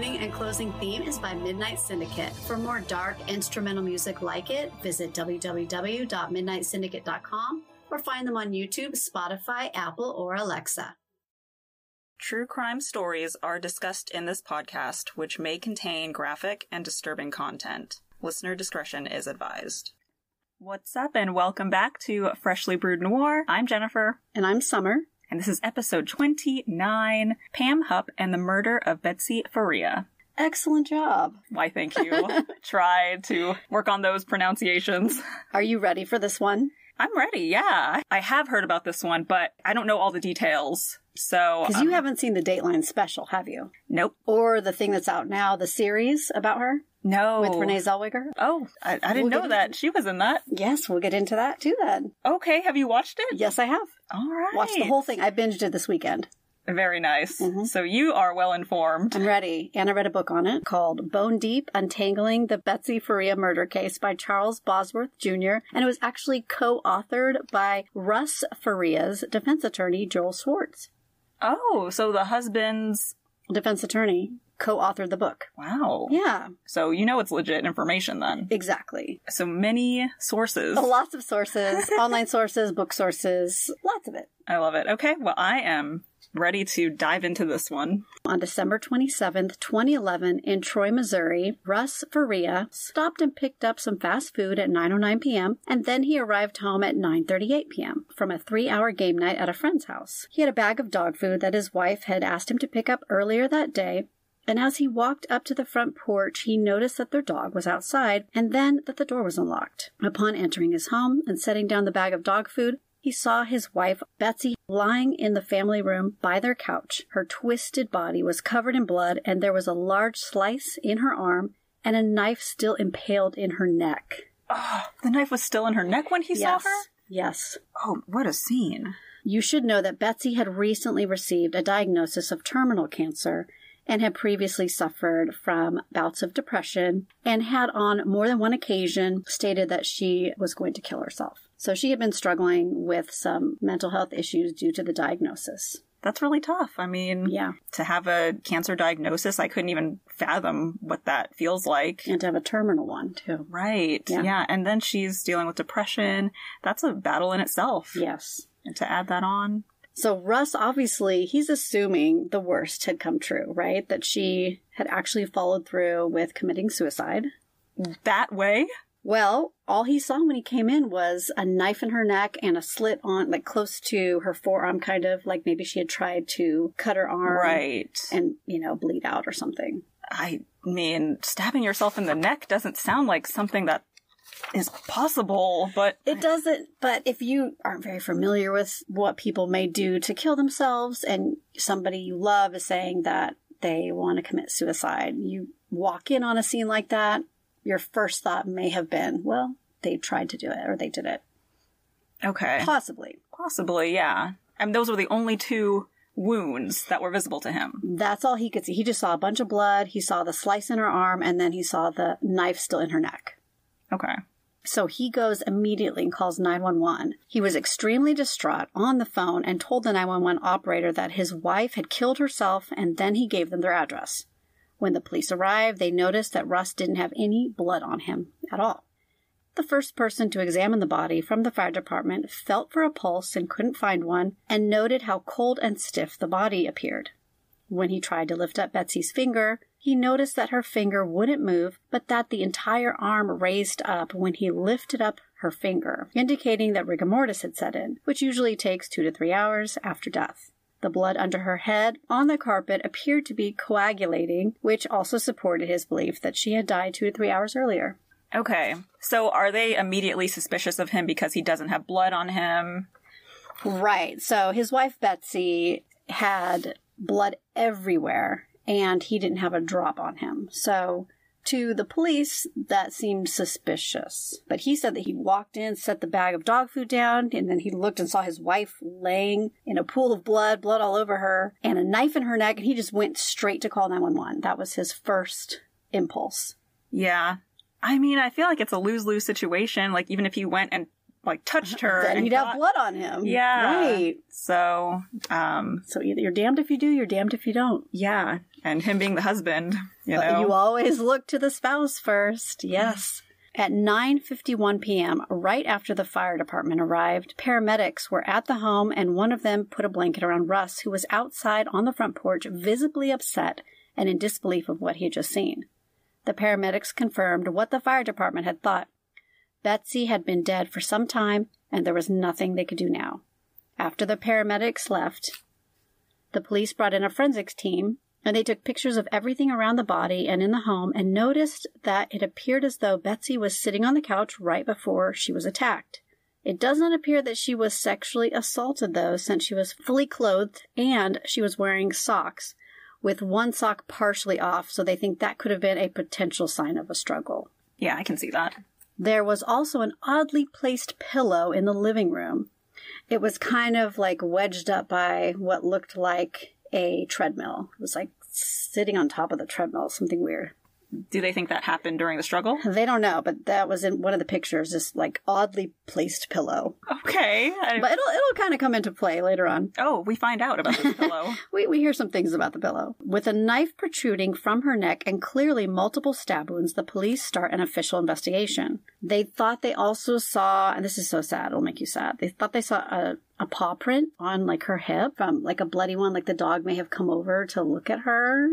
opening and closing theme is by Midnight Syndicate. For more dark instrumental music like it, visit www.midnightsyndicate.com or find them on YouTube, Spotify, Apple, or Alexa. True crime stories are discussed in this podcast, which may contain graphic and disturbing content. Listener discretion is advised. What's up, and welcome back to Freshly Brewed Noir. I'm Jennifer. And I'm Summer. And this is episode 29 Pam Hupp and the Murder of Betsy Faria. Excellent job. Why, thank you. Tried to work on those pronunciations. Are you ready for this one? I'm ready, yeah. I have heard about this one, but I don't know all the details. So. Because um, you haven't seen the Dateline special, have you? Nope. Or the thing that's out now, the series about her? No. With Renee Zellweger? Oh, I, I didn't We'll know that. She was in that. Yes, we'll get into that too then. Okay, have you watched it? Yes, I have. All right. Watched the whole thing. I binged it this weekend. Very nice. Mhm. So you are well informed. I'm ready. And I read a book on it called Bone Deep Untangling the Betsy Faria Murder Case by Charles Bosworth Jr. And it was actually co authored by Russ Faria's defense attorney, Joel Schwartz. Oh, so the husband's. Defense attorney co authored the book. Wow. Yeah, So you know it's legit information then. exactly. So many sources. Lots of sources, online sources, book sources, lots of it. I love it. Okay, well, I am ready to dive into this one. On December 27th, 2011, in Troy, Missouri, Russ Faria stopped and picked up some fast food at 9:09 p.m. and then he arrived home at 9:38 p.m. from a 3-hour game night at a friend's house. He had a bag of dog food that his wife had asked him to pick up earlier that day. And as he walked up to the front porch, he noticed that their dog was outside and then that the door was unlocked. Upon entering his home and setting down the bag of dog food, he saw his wife, Betsy, lying in the family room by their couch. Her twisted body was covered in blood, and there was a large slice in her arm and a knife still impaled in her neck. Oh, the knife was still in her neck when he saw yes. her? Yes. Oh, what a scene. You should know that Betsy had recently received a diagnosis of terminal cancer and had previously suffered from bouts of depression and had on more than one occasion stated that she was going to kill herself. So she had been struggling with some mental health issues due to the diagnosis. That's really tough. I mean, Yeah. to have a cancer diagnosis, I couldn't even fathom what that feels like. And to have a terminal one, too. Right. Yeah. Yeah. And then she's dealing with depression. That's a battle in itself. Yes. And to add that on. So Russ obviously he's assuming the worst had come true, right? That she had actually followed through with committing suicide. That way? Well, all he saw when he came in was a knife in her neck and a slit on like close to her forearm kind of like maybe she had tried to cut her arm Right. and, you know, bleed out or something. I mean, stabbing yourself in the neck doesn't sound like something that is possible, but It doesn't, but if you aren't very familiar with what people may do to kill themselves and somebody you love is saying that they want to commit suicide, you walk in on a scene like that, your first thought may have been, well, they tried to do it or they did it. okay. Possibly. Possibly, yeah. And those were the only two wounds that were visible to him. That's all he could see. He just saw a bunch of blood, he saw the slice in her arm, and then he saw the knife still in her neck. Okay. So he goes immediately and calls 911. He was extremely distraught on the phone and told the 911 operator that his wife had killed herself and then he gave them their address. When the police arrived, they noticed that Russ didn't have any blood on him at all. The first person to examine the body from the fire department felt for a pulse and couldn't find one and noted how cold and stiff the body appeared. When he tried to lift up Betsy's finger, he noticed that her finger wouldn't move, but that the entire arm raised up when he lifted up her finger, indicating that rigor mortis had set in, which usually takes two to three hours after death. The blood under her head on the carpet appeared to be coagulating, which also supported his belief that she had died two to three hours earlier. Okay. So are they immediately suspicious of him because he doesn't have blood on him? Right. So his wife Betsy had blood everywhere and he didn't have a drop on him. So to the police, that seemed suspicious. But he said that he walked in, set the bag of dog food down, and then he looked and saw his wife laying in a pool of blood, blood all over her, and a knife in her neck, and he just went straight to call 911. That was his first impulse. Yeah. I mean, I feel like it's a lose lose situation. Like, even if he went and like touched her. then and he'd got- have blood on him. Yeah. Right. So, um, So either you're damned if you do, you're damned if you don't. yeah, and him being the husband, you know, you always look to the spouse first. Yes. At 9:51 p.m., right after the fire department arrived, paramedics were at the home and one of them put a blanket around Russ, who was outside on the front porch, visibly upset and in disbelief of what he had just seen. The paramedics confirmed what the fire department had thought. Betsy had been dead for some time and there was nothing they could do now. After the paramedics left, the police brought in a forensics team and they took pictures of everything around the body and in the home and noticed that it appeared as though Betsy was sitting on the couch right before she was attacked. It does not appear that she was sexually assaulted though, since she was fully clothed and she was wearing socks with one sock partially off, so they think that could have been a potential sign of a struggle. yeah, I can see that. There was also an oddly placed pillow in the living room. It was kind of like wedged up by what looked like a treadmill. It was like sitting on top of the treadmill, something weird. Do they think that happened during the struggle? They don't know, but that was in one of the pictures, this like oddly placed pillow. Okay. I- But it'll it'll kind of come into play later on. oh, we find out about the pillow. We, we hear some things about the pillow. With a knife protruding from her neck and clearly multiple stab wounds, the police start an official investigation. They thought they also saw, and this is so sad, it'll make you sad. They thought they saw a, a paw print on like her hip, from like a bloody one, like the dog may have come over to look at her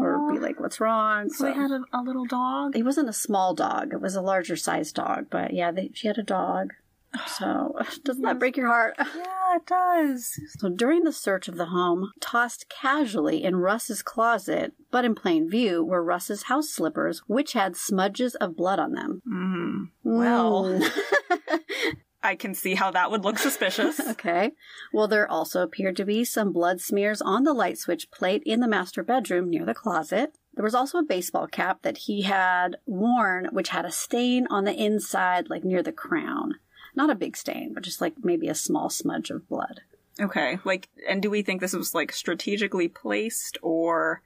or be like, what's wrong? so they had a, a little dog. it wasn't a small dog, it was a larger sized dog, but yeah, they, she had a dog. So, doesn't that break your heart? Yeah, it does. So during the search of the home, tossed casually in Russ's closet, but in plain view, were Russ's house slippers, which had smudges of blood on them. Mm. Well. I can see how that would look suspicious. okay. Well, there also appeared to be some blood smears on the light switch plate in the master bedroom near the closet. There was also a baseball cap that he had worn, which had a stain on the inside, like near the crown. Not a big stain, but just like maybe a small smudge of blood. okay, like, and do we think this was like strategically placed or?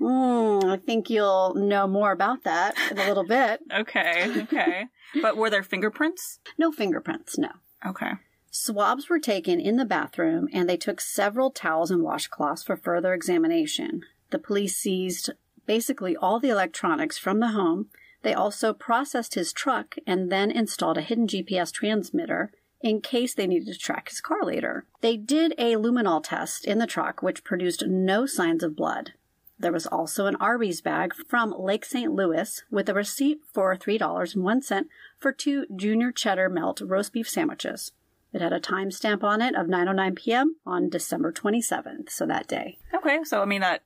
Mm, I think you'll know more about that in a little bit. Okay, okay. but were there fingerprints? No fingerprints, no. Okay. Swabs were taken in the bathroom and they took several towels and washcloths for further examination. The police seized basically all the electronics from the home. They also processed his truck and then installed a hidden GPS transmitter in case they needed to track his car later. They did a luminol test in the truck, which produced no signs of blood. There was also an Arby's bag from Lake St. Louis with a receipt for $3.01 for two junior cheddar melt roast beef sandwiches. It had a timestamp on it of 9:09 p.m. on December 27th, so that day. Okay, so I mean that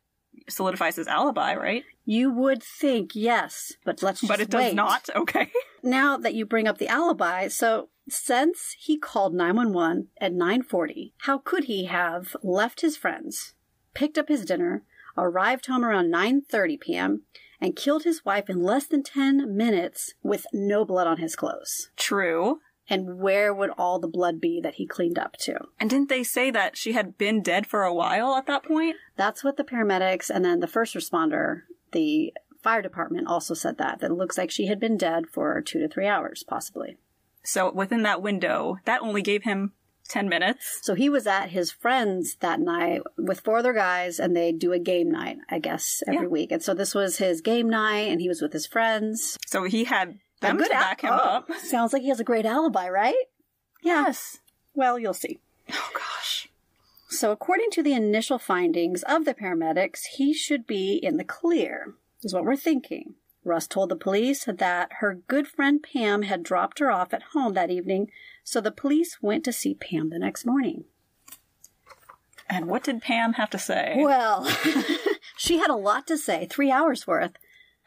solidifies his alibi, right? You would think yes, but let's just but it does wait. not. Okay. Now that you bring up the alibi, so since he called 911 at 9:40, how could he have left his friends, picked up his dinner, arrived home around 9:30 p.m. and killed his wife in less than 10 minutes with no blood on his clothes? True. And where would all the blood be that he cleaned up to? And didn't they say that she had been dead for a while at that point? That's what the paramedics and then the first responder, the fire department also said that. That it looks like she had been dead for two to three hours, possibly. So within that window, that only gave him 10 minutes. So he was at his friends that night with four other guys, and they do a game night, I guess, every Yeah. week. And so this was his game night, and he was with his friends. So he had them to good al- back him oh, up. Sounds like he has a great alibi, right? Yes. Well, you'll see. Oh gosh. So, according to the initial findings of the paramedics, he should be in the clear, is what we're thinking. Russ told the police that her good friend Pam had dropped her off at home that evening, so the police went to see Pam the next morning. And what did Pam have to say? Well, she had a lot to say, three hours worth.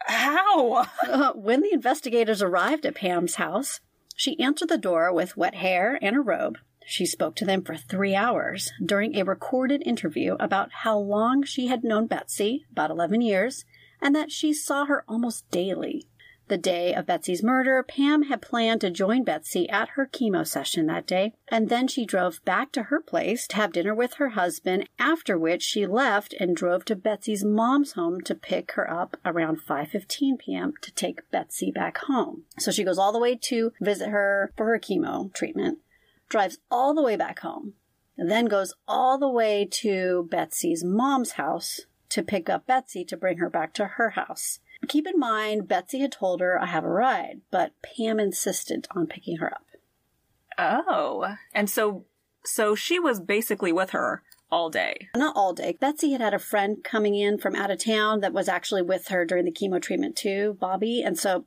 How? Uh, when the investigators arrived at Pam's house, she answered the door with wet hair and a robe. She spoke to them for three hours during a recorded interview about how long she had known Betsy, about 11 years, and that she saw her almost daily. The day of Betsy's murder, Pam had planned to join Betsy at her chemo session that day, and then she drove back to her place to have dinner with her husband, after which she left and drove to Betsy's mom's home to pick her up around 5:15 p.m. to take Betsy back home. So she goes all the way to visit her for her chemo treatment, drives all the way back home, then goes all the way to Betsy's mom's house to pick up Betsy to bring her back to her house. Keep in mind, Betsy had told her, I have a ride, but Pam insisted on picking her up. Oh. And so so she was basically with her all day. Not all day. Betsy had had a friend coming in from out of town that was actually with her during the chemo treatment too, Bobby. And so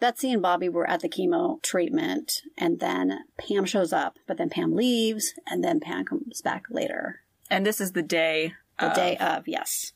Betsy and Bobby were at the chemo treatment, and then Pam shows up, but then Pam leaves, and then Pam comes back later. And this is the day The of- day of, yes.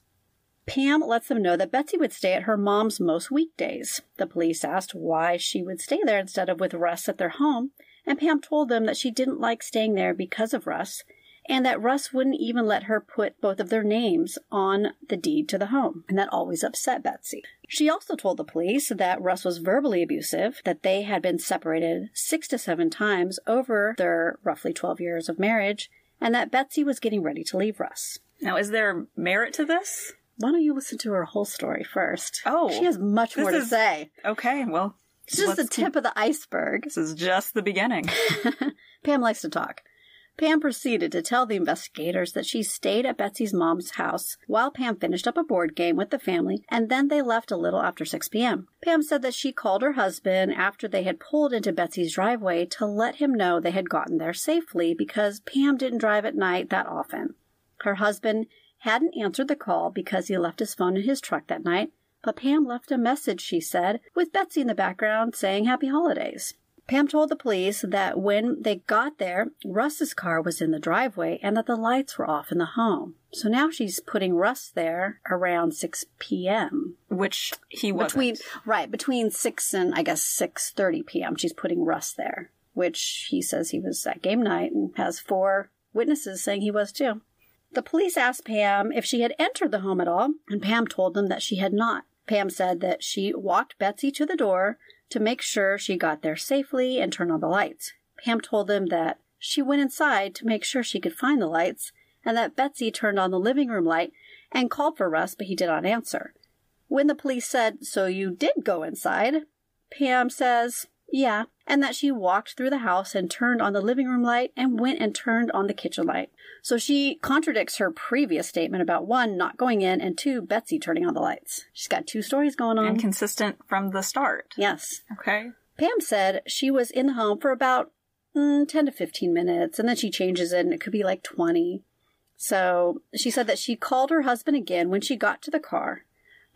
Pam lets them know that Betsy would stay at her mom's most weekdays. The police asked why she would stay there instead of with Russ at their home, and Pam told them that she didn't like staying there because of Russ, and that Russ wouldn't even let her put both of their names on the deed to the home, and that always upset Betsy. She also told the police that Russ was verbally abusive, that they had been separated six to seven times over their roughly 12 years of marriage, and that Betsy was getting ready to leave Russ. Now is there merit to this? Why don't you listen to her whole story first? Oh, she has much more to is- say. Okay, well It's just the tip of the iceberg. This is just the beginning. Pam likes to talk. Pam proceeded to tell the investigators that she stayed at Betsy's mom's house while Pam finished up a board game with the family, and then they left a little after 6 p.m. Pam said that she called her husband after they had pulled into Betsy's driveway to let him know they had gotten there safely because Pam didn't drive at night that often. Her husband hadn't answered the call because he left his phone in his truck that night, but Pam left a message, she said, with Betsy in the background saying happy holidays. Pam told the police that when they got there, Russ's car was in the driveway and that the lights were off in the home. So now she's putting Russ there around 6 p.m. Which he wasn't. Between right, between 6 and I guess 6:30 p.m. she's putting Russ there, which he says he was at game night and has four witnesses saying he was too. The police asked Pam if she had entered the home at all, and Pam told them that she had not. Pam said that she walked Betsy to the door to make sure she got there safely and turned on the lights. Pam told them that she went inside to make sure she could find the lights, and that Betsy turned on the living room light and called for Russ, but he did not answer. When the police said, So you did go inside? Pam says, Yeah, and that she walked through the house and turned on the living room light and went and turned on the kitchen light. So she contradicts her previous statement about one, not going in, and two, Betsy turning on the lights. She's got two stories going on. inconsistent from the start. yes. Okay. Pam said she was in the home for about mm, 10 to 15 minutes, and then she changes it, and it could be like 20. So she said that she called her husband again when she got to the car.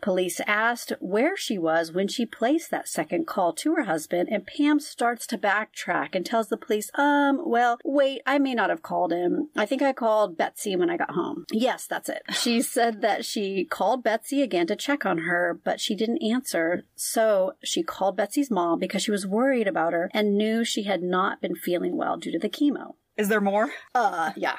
Police asked where she was when she placed that second call to her husband, and Pam starts to backtrack and tells the police, um, well, wait, I may not have called him. I think I called Betsy when I got home. Yes, that's it. She said that she called Betsy again to check on her, but she didn't answer. So she called Betsy's mom because she was worried about her and knew she had not been feeling well due to the chemo. Is there more? Uh, yeah.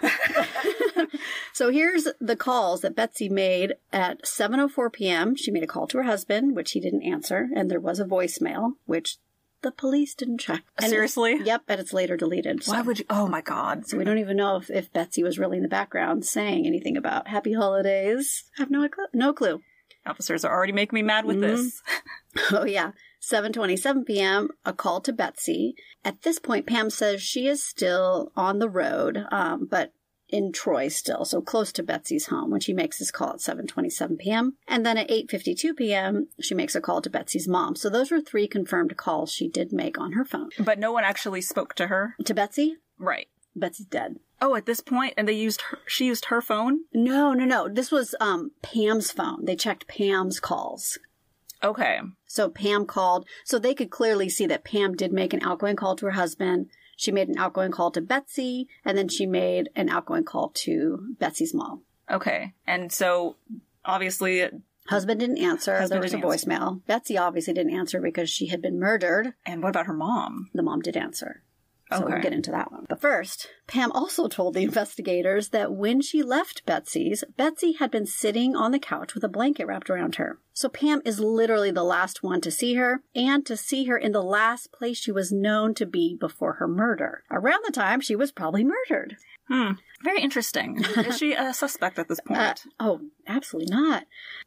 so here's the calls that Betsy made at 7:04 p.m. She made a call to her husband, which he didn't answer, and there was a voicemail, which the police didn't check. And Seriously? Yep, and it's later deleted. Why would you? Oh my god. so we don't even know if, if Betsy was really in the background saying anything about happy holidays. I have no clue. No clue. Officers are already making me mad with this. Oh yeah. 7:27 p.m. a call to Betsy. At this point Pam says she is still on the road, um, but in Troy still, so close to Betsy's home when she makes this call at 7:27 p.m. And then at 8:52 p.m. she makes a call to Betsy's mom. So those were three confirmed calls she did make on her phone. But no one actually spoke to her. To Betsy, Right. Betsy's dead. Oh, at this point, and they used her, she used her phone. No, no, no. This was um Pam's phone. They checked Pam's calls. Okay. So Pam called, so they could clearly see that Pam did make an outgoing call to her husband. She made an outgoing call to Betsy, and then she made an outgoing call to Betsy's mom. Okay. And so, obviously, Husband didn't answer. Husband there was a answer. voicemail. Betsy obviously didn't answer because she had been murdered. and what about her mom? The mom did answer. So we'll get into that one. But first, Pam also told the investigators that when she left Betsy's, Betsy had been sitting on the couch with a blanket wrapped around her. So Pam is literally the last one to see her and to see her in the last place she was known to be before her murder. Around the time she was probably murdered. Hmm. Very interesting. Is she a suspect at this point? Uh, oh, absolutely not.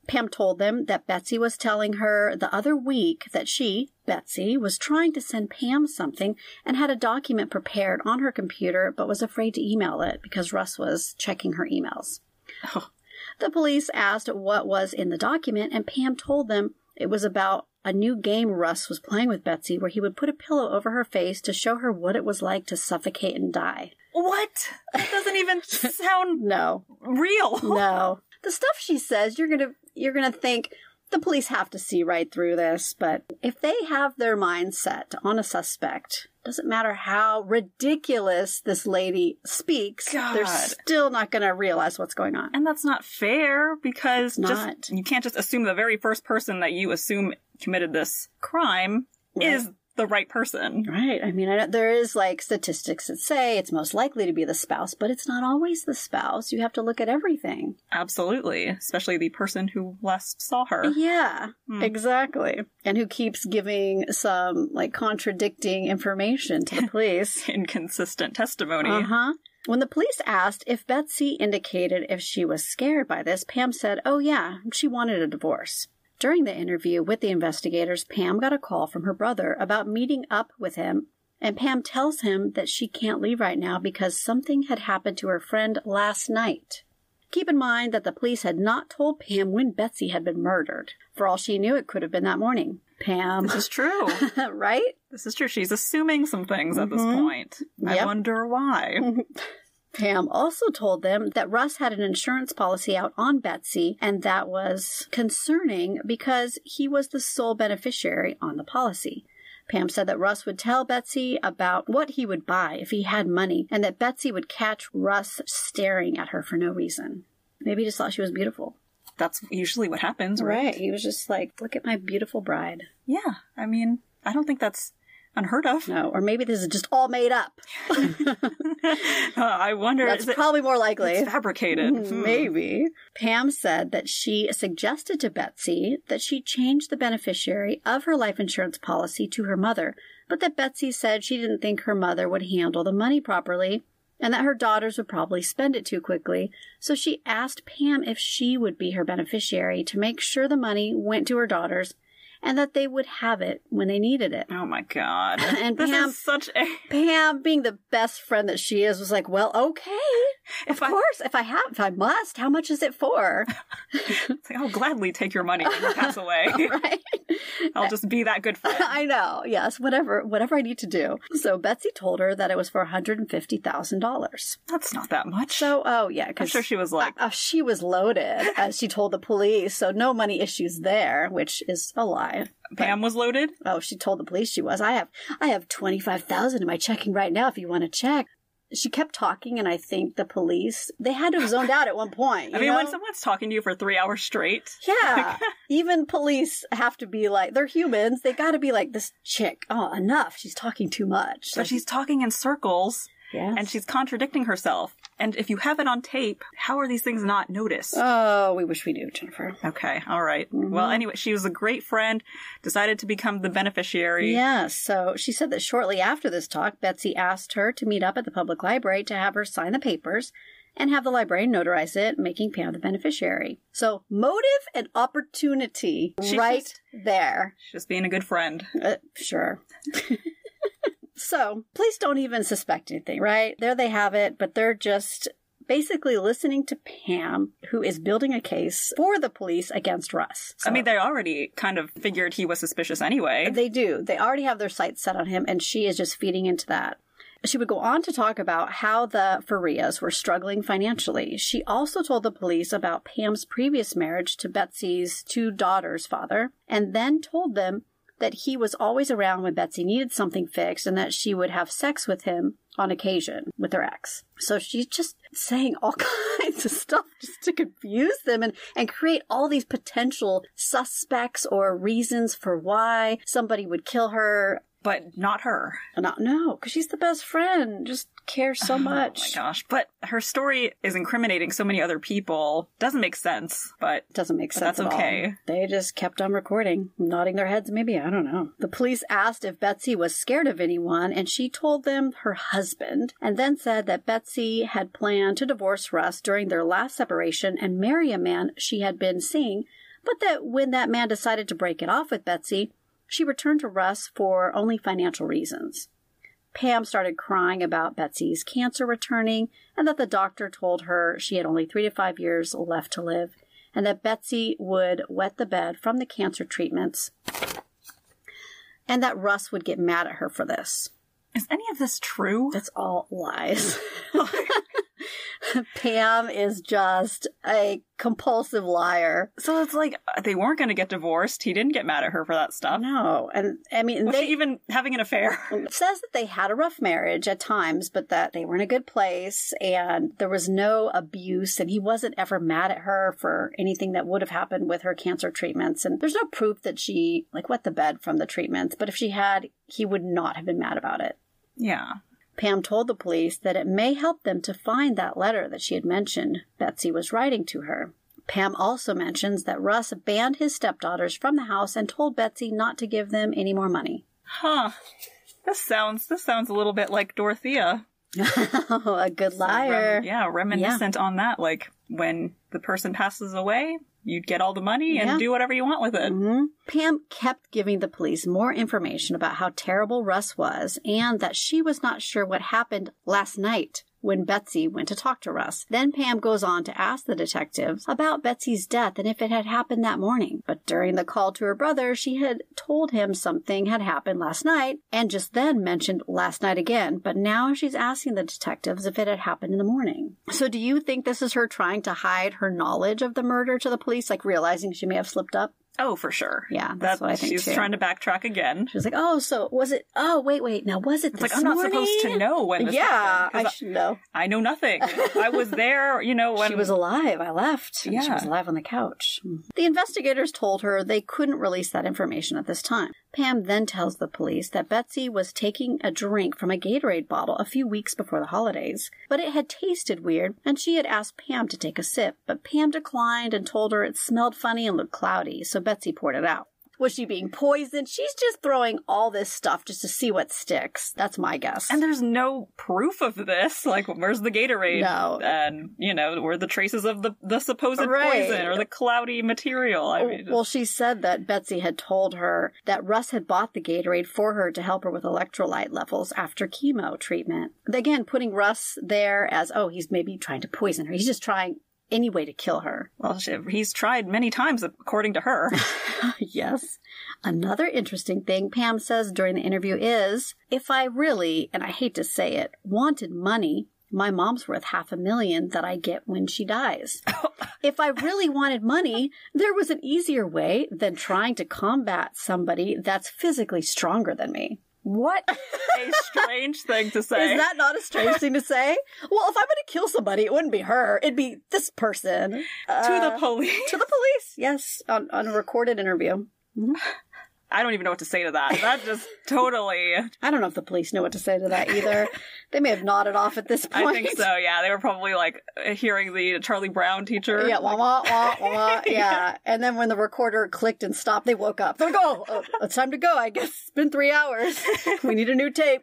Pam told them that Betsy was telling her the other week that she, Betsy, was trying to send Pam something and had a document prepared on her computer but was afraid to email it because Russ was checking her emails. Oh. The police asked what was in the document, and Pam told them it was about a new game Russ was playing with Betsy where he would put a pillow over her face to show her what it was like to suffocate and die. What? That doesn't even sound No, real. no. The stuff she says, you're gonna you're gonna think the police have to see right through this, but if they have their mind set on a suspect, doesn't matter how ridiculous this lady speaks, they're still not gonna realize what's going on. And that's not fair because Not. just you can't just assume the very first person that you assume committed this crime Right. is the right person. Right. I mean, I, know- there is like statistics that say it's most likely to be the spouse, but it's not always the spouse. You have to look at everything. Absolutely, especially the person who last saw her. Yeah, Hmm. exactly. And who keeps giving some like contradicting information to the police. Inconsistent testimony. Uh huh. When the police asked if Betsy indicated if she was scared by this, Pam said, Oh, yeah, she wanted a divorce. During the interview with the investigators, Pam got a call from her brother about meeting up with him, and Pam tells him that she can't leave right now because something had happened to her friend last night. Keep in mind that the police had not told Pam when Betsy had been murdered. For all she knew, it could have been that morning. Pam, This is true. right? this is true. She's assuming some things at this Mhm. point. I wonder why. Pam also told them that Russ had an insurance policy out on Betsy, and that was concerning because he was the sole beneficiary on the policy. Pam said that Russ would tell Betsy about what he would buy if he had money, and that Betsy would catch Russ staring at her for no reason. Maybe he just thought she was beautiful. That's usually what happens, right? He was just like, look at my beautiful bride. Yeah. I mean, I don't think that's unheard of. No, or maybe this is just all made up. Uh, I wonder. That's probably more likely. it's fabricated? Hmm. Maybe. Pam said that she suggested to Betsy that she change the beneficiary of her life insurance policy to her mother, but that Betsy said she didn't think her mother would handle the money properly and that her daughters would probably spend it too quickly. So she asked Pam if she would be her beneficiary to make sure the money went to her daughters and that they would have it when they needed it. Oh my god. And this Pam- such a. Pam, being the best friend that she is, was like, "Well, okay, If of I, course. If I have, if I must, how much is it for?" like, I'll gladly take your money when you pass away. right? I'll just be that good friend. I know. Yes, whatever, whatever I need to do. So Betsy told her that it was for one hundred and fifty thousand dollars. That's not that much. So, oh yeah, I'm because sure she was like, uh, she was loaded, as she told the police. So no money issues there, which is a lie. Pam was loaded. Oh, she told the police she was. I have, I have twenty five thousand in my checking right now. If you want to check. She kept talking, and I think the police they had to have zoned out at one point. I mean, when someone's talking to you for three hours straight, Yeah. Even police have to be like, they're humans. They got to be like, this chick, oh, enough. She's talking too much. but she's talking in circles yes. and she's contradicting herself. And if you have it on tape, how are these things not noticed? Oh, we wish we knew, Jennifer. Okay, all right. Well, anyway, she was a great friend, decided to become the beneficiary. Yeah, so she said that shortly after this talk, Betsy asked her to meet up at the public library to have her sign the papers and have the librarian notarize it, making Pam the beneficiary. So, motive and opportunity She's right just- there. She's just being a good friend. Uh, sure. so, please don't even suspect anything, right? There they have it, but they're just basically listening to Pam, who is building a case for the police against Russ. I mean, they already kind of figured he was suspicious anyway. They do. They already have their sights set on him, and she is just feeding into that. She would go on to talk about how the Farias were struggling financially. She also told the police about Pam's previous marriage to Betsy's two daughters' father, and then told them that he was always around when Betsy needed something fixed and that she would have sex with him on occasion with her ex. So she's just saying all kinds of stuff just to confuse them and, and create all these potential suspects or reasons for why somebody would kill her. but not her. Not no, because she's the best friend. Just cares so much. Oh my gosh. But her story is incriminating so many other people. Doesn't make sense, but Doesn't make sense. that's at all. okay. They just kept on recording, nodding their heads. Maybe I don't know. The police asked if Betsy was scared of anyone, and she told them her husband, and then said that Betsy had planned to divorce Russ during their last separation and marry a man she had been seeing, but that when that man decided to break it off with Betsy, she returned to Russ for only financial reasons. Pam started crying about Betsy's cancer returning and that the doctor told her she had only three to five years left to live and that Betsy would wet the bed from the cancer treatments and that Russ would get mad at her for this. is any of this true? That's all lies. Pam is just a compulsive liar. So it's like uh, they weren't going to get divorced. He didn't get mad at her for that stuff. No, and I mean, Was they even having an affair? Says that they had a rough marriage at times, but that they were in a good place and there was no abuse and he wasn't ever mad at her for anything that would have happened with her cancer treatments. And there's no proof that she like wet the bed from the treatments, but if she had, he would not have been mad about it. yeah. Pam told the police that it may help them to find that letter that she had mentioned Betsy was writing to her. Pam also mentions that Russ banned his stepdaughters from the house and told Betsy not to give them any more money. Huh. This sounds this sounds a little bit like Dorothea. A good liar. Rem- yeah, reminiscent on that. Like when the person passes away, you'd get all the money and Yeah. do whatever you want with it. hmm Pam kept giving the police more information about how terrible Russ was and that she was not sure what happened last night when Betsy went to talk to Russ. Then Pam goes on to ask the detectives about Betsy's death and if it had happened that morning. But during the call to her brother, she had told him something had happened last night and just then mentioned last night again. But now she's asking the detectives if it had happened in the morning. So do you think this is her trying to hide her knowledge of the murder to the police, like realizing she may have slipped up? Oh, for sure. Yeah, that's That- what I think She's too. trying to backtrack again. She was like, "Oh, so was it? Oh, wait, wait. Now was it It's this like I'm not morning? supposed to know when this yeah. I should know. I, know nothing. I was there, you know, when she was alive. I left. Yeah, She was alive on the couch. The investigators told her they couldn't release that information at this time. Pam then tells the police that Betsy was taking a drink from a Gatorade bottle a few weeks before the holidays, but it had tasted weird, and she had asked Pam to take a sip, but Pam declined and told her it smelled funny and looked cloudy, so Betsy poured it out. Was she being poisoned? She's just throwing all this stuff just to see what sticks. That's my guess. And there's no proof of this. Like, where's the Gatorade? No. And, you know, where the traces of the, the supposed Right. poison or the cloudy material? I mean, well, she said that Betsy had told her that Russ had bought the Gatorade for her to help her with electrolyte levels after chemo treatment. Again, putting Russ there as, oh, he's maybe trying to poison her. He's just trying any way to kill her. well, he's tried many times, according to her. yes. Another interesting thing Pam says during the interview is if I really, and I hate to say it, wanted money, my mom's worth half a million that I get when she dies. if I really wanted money, there was an easier way than trying to combat somebody that's physically stronger than me. What a strange thing to say. Is that not a strange thing to say? Well, if I'm going to kill somebody, it wouldn't be her. It'd be this person. to Uh, the police? to the police, yes, on, on a recorded interview. I don't even know what to say to that. That just totally. I don't know if the police know what to say to that either. they may have nodded off at this point. I think so. Yeah, they were probably like hearing the Charlie Brown teacher. Yeah, wah, wah, wah, wah, yeah. And then when the recorder clicked and stopped, they woke up. They're like, oh, oh, it's time to go. I guess it's been three hours. we need a new tape.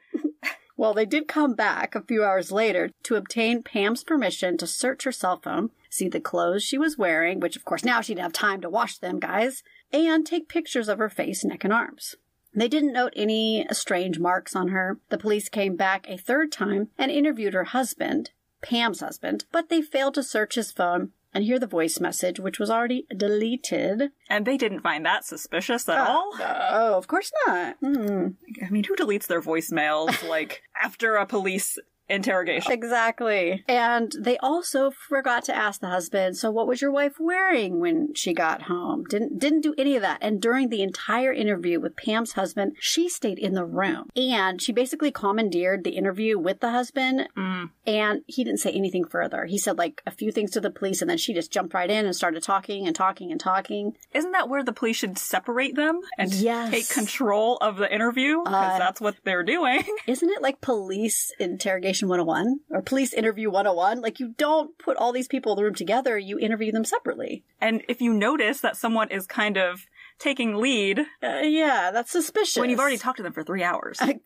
Well, they did come back a few hours later to obtain Pam's permission to search her cell phone, see the clothes she was wearing, which of course now she'd have time to wash them, guys, and take pictures of her face, neck, and arms. They didn't note any strange marks on her. The police came back a third time and interviewed her husband, Pam's husband, but they failed to search his phone and hear the voice message, which was already deleted. And they didn't find that suspicious at all. Oh, of course not. Hmm. I mean, who deletes their voicemails like after a police interrogation. Exactly. And they also forgot to ask the husband, so what was your wife wearing when she got home? Didn't didn't do any of that. And during the entire interview with Pam's husband, she stayed in the room. And she basically commandeered the interview with the husband Mm. and he didn't say anything further. He said like a few things to the police and then she just jumped right in and started talking and talking and talking. Isn't that where the police should separate them and Yes. take control of the interview? Because Uh, that's what they're doing. Isn't it like police interrogation 101 or police interview 101? Like you don't put all these people in the room together, you interview them separately. and if you notice that someone is kind of taking lead Uh, yeah, that's suspicious. when you've already talked to them for three hours. right.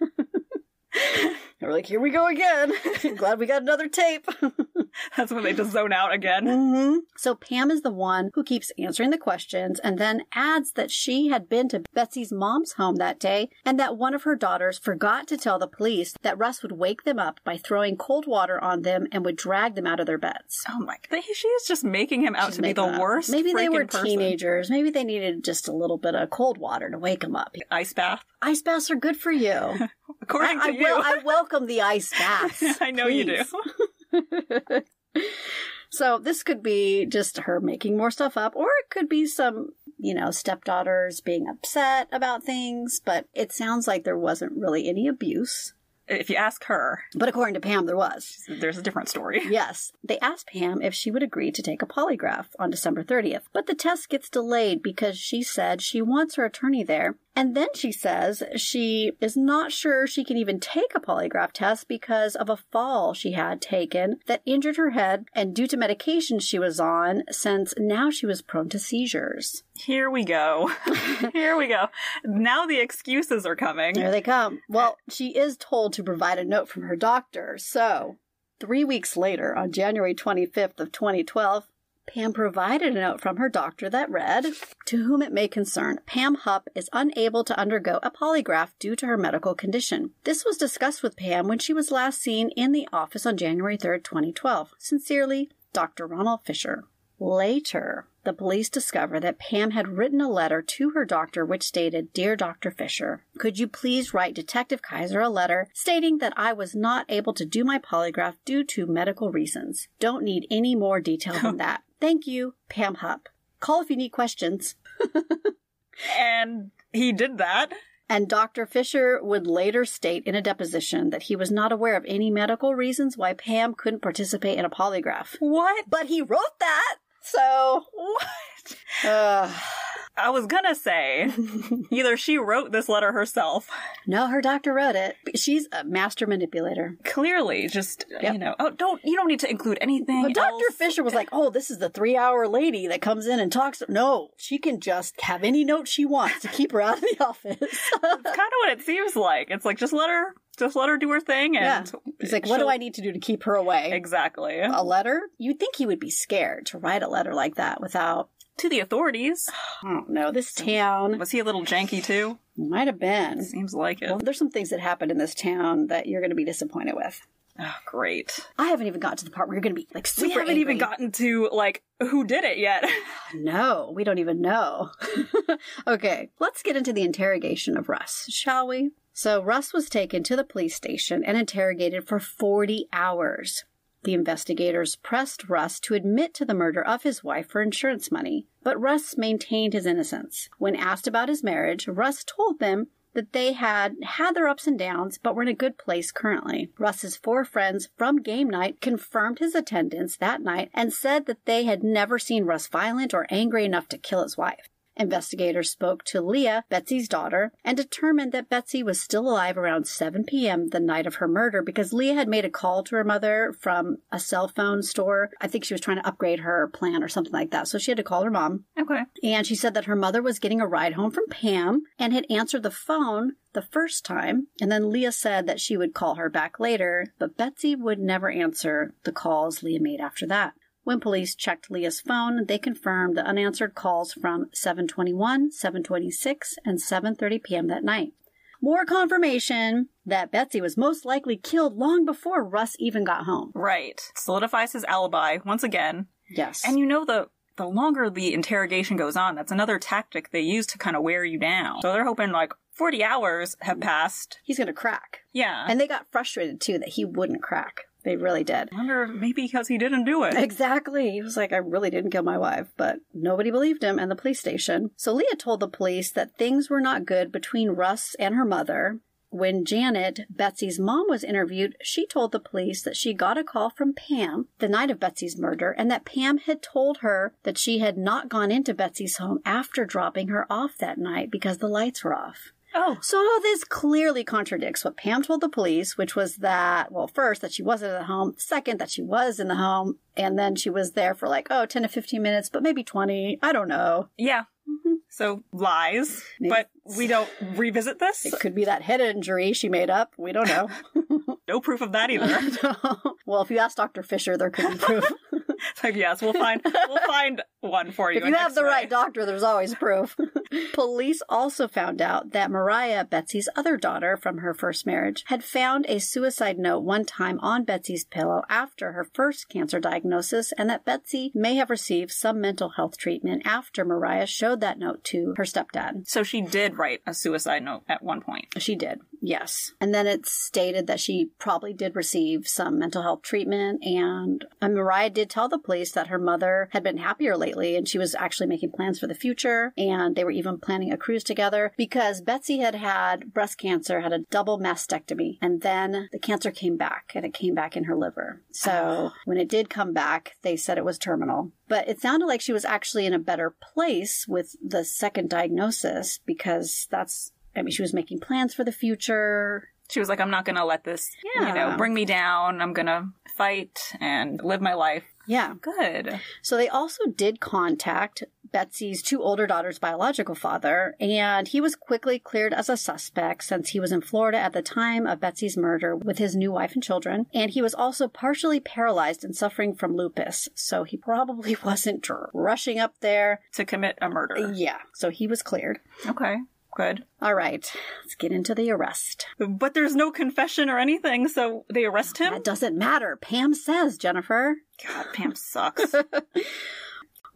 We're like, here we go again. Glad we got another tape. That's when they just zone out again. hmm So Pam is the one who keeps answering the questions and then adds that she had been to Betsy's mom's home that day and that one of her daughters forgot to tell the police that Russ would wake them up by throwing cold water on them and would drag them out of their beds. Oh my god. She is just making him out She's to be the up. worst. Maybe they freaking were person. teenagers. Maybe they needed just a little bit of cold water to wake them up. Ice bath. Ice baths are good for you. According I, to I, you. wel- I welcome the ice baths. I know you do. So this could be just her making more stuff up, or it could be some, you know, stepdaughters being upset about things, but it sounds like there wasn't really any abuse. If you ask her, But according to Pam, there was. there's a different story. Yes, they asked Pam if she would agree to take a polygraph on December 30th, but the test gets delayed because she said she wants her attorney there. And then she says she is not sure she can even take a polygraph test because of a fall she had taken that injured her head and due to medication she was on since now she was prone to seizures. Here we go. Here we go. Now the excuses are coming. There they come. Well, she is told to provide a note from her doctor. So, three weeks later, on January 25th of 2012, Pam provided a note from her doctor that read, To whom it may concern, Pam Hupp is unable to undergo a polygraph due to her medical condition. This was discussed with Pam when she was last seen in the office on January 3, 2012. Sincerely, Dr. Ronald Fisher. Later, the police discovered that Pam had written a letter to her doctor which stated, Dear Dr. Fisher, could you please write Detective Kaiser a letter stating that I was not able to do my polygraph due to medical reasons? Don't need any more detail than that. Thank you, Pam Hupp. Call if you need questions. And he did that. And Dr. Fisher would later state in a deposition that he was not aware of any medical reasons why Pam couldn't participate in a polygraph. What? But he wrote that! So, What? uh, I was gonna say, either she wrote this letter herself, no, her doctor wrote it. She's a master manipulator. clearly, just Yep. you know, oh, don't you don't need to include anything. But Dr. Fisher was like, oh, this is the three hour lady that comes in and talks. No, she can just have any note she wants to keep her out of the office. It's kind of what it seems like. It's like just let her, just let her do her thing, yeah. and He's like, what do I need to do to keep her away? exactly A letter? You'd think he would be scared to write a letter like that without, to the authorities? I don't know, this town Was he a little janky too? might have been. Seems like it. Well, there's some things that happened in this town that you're going to be disappointed with. Oh, great. I haven't even gotten to the part where you're going to be like super we haven't angry. even gotten to like who did it yet. No, we don't even know. okay, let's get into the interrogation of Russ, shall we? So, Russ was taken to the police station and interrogated for 40 hours. The investigators pressed Russ to admit to the murder of his wife for insurance money, but Russ maintained his innocence. When asked about his marriage, Russ told them that they had had their ups and downs, but were in a good place currently. Russ's four friends from game night confirmed his attendance that night and said that they had never seen Russ violent or angry enough to kill his wife. Investigators spoke to Leah, Betsy's daughter, and determined that Betsy was still alive around 7 p.m. the night of her murder because Leah had made a call to her mother from a cell phone store. I think she was trying to upgrade her plan or something like that. So she had to call her mom. okay. And she said that her mother was getting a ride home from Pam and had answered the phone the first time. And then Leah said that she would call her back later, but Betsy would never answer the calls Leah made after that. When police checked Leah's phone, they confirmed the unanswered calls from 721, 726, and 7:30 p.m. that night. More confirmation that Betsy was most likely killed long before Russ even got home. Right. Solidifies his alibi once again. Yes. And you know the the longer the interrogation goes on, that's another tactic they use to kind of wear you down. So they're hoping like, 40 hours have passed. He's going to crack. Yeah. And they got frustrated too that he wouldn't crack. They really did. I wonder if maybe because he didn't do it. Exactly. He was like, I really didn't kill my wife, but nobody believed him and the police station. So Leah told the police that things were not good between Russ and her mother. When Janet, Betsy's mom, was interviewed, she told the police that she got a call from Pam the night of Betsy's murder and that Pam had told her that she had not gone into Betsy's home after dropping her off that night because the lights were off. Oh. So this clearly contradicts what Pam told the police, which was that, well, first, that she wasn't at home, second, that she was in the home, and then she was there for like, oh, 10 to 15 minutes, but maybe 20. I don't know. Yeah. Mhm. So lies. Maybe. But we don't revisit this. It could be that head injury she made up. We don't know. No proof of that either. well, if you ask Dr. Fisher, there could be proof. so yes, we'll find we'll find one for you. if you have the right doctor, there's always proof. Police also found out that Mariah, Betsy's other daughter from her first marriage, had found a suicide note one time on Betsy's pillow after her first cancer diagnosis, and that Betsy may have received some mental health treatment after Mariah showed that note to her stepdad. So she did write a suicide note at one point. She did, yes. And then it's stated that she probably did receive some mental health treatment. And, and Mariah did tell the police that her mother had been happier lately and she was actually making plans for the future. And they were even planning a cruise together because Betsy had had breast cancer, had a double mastectomy. And then the cancer came back and it came back in her liver. So when it did come back, they said it was terminal. But it sounded like she was actually in a better place with the second diagnosis because that's I mean, she was making plans for the future. She was like, I'm not gonna let this, you know, bring me down. I'm gonna fight and live my life. Yeah. Good. So they also did contact Betsy's two older daughters' biological father, and he was quickly cleared as a suspect since he was in Florida at the time of Betsy's murder with his new wife and children. And he was also partially paralyzed and suffering from lupus, so he probably wasn't rushing up there. To commit a murder. Yeah, so he was cleared. Okay. Good. All right, let's get into the arrest. But there's no confession or anything, so they arrest him? That doesn't matter. Pam says, Jennifer. God, Pam sucks.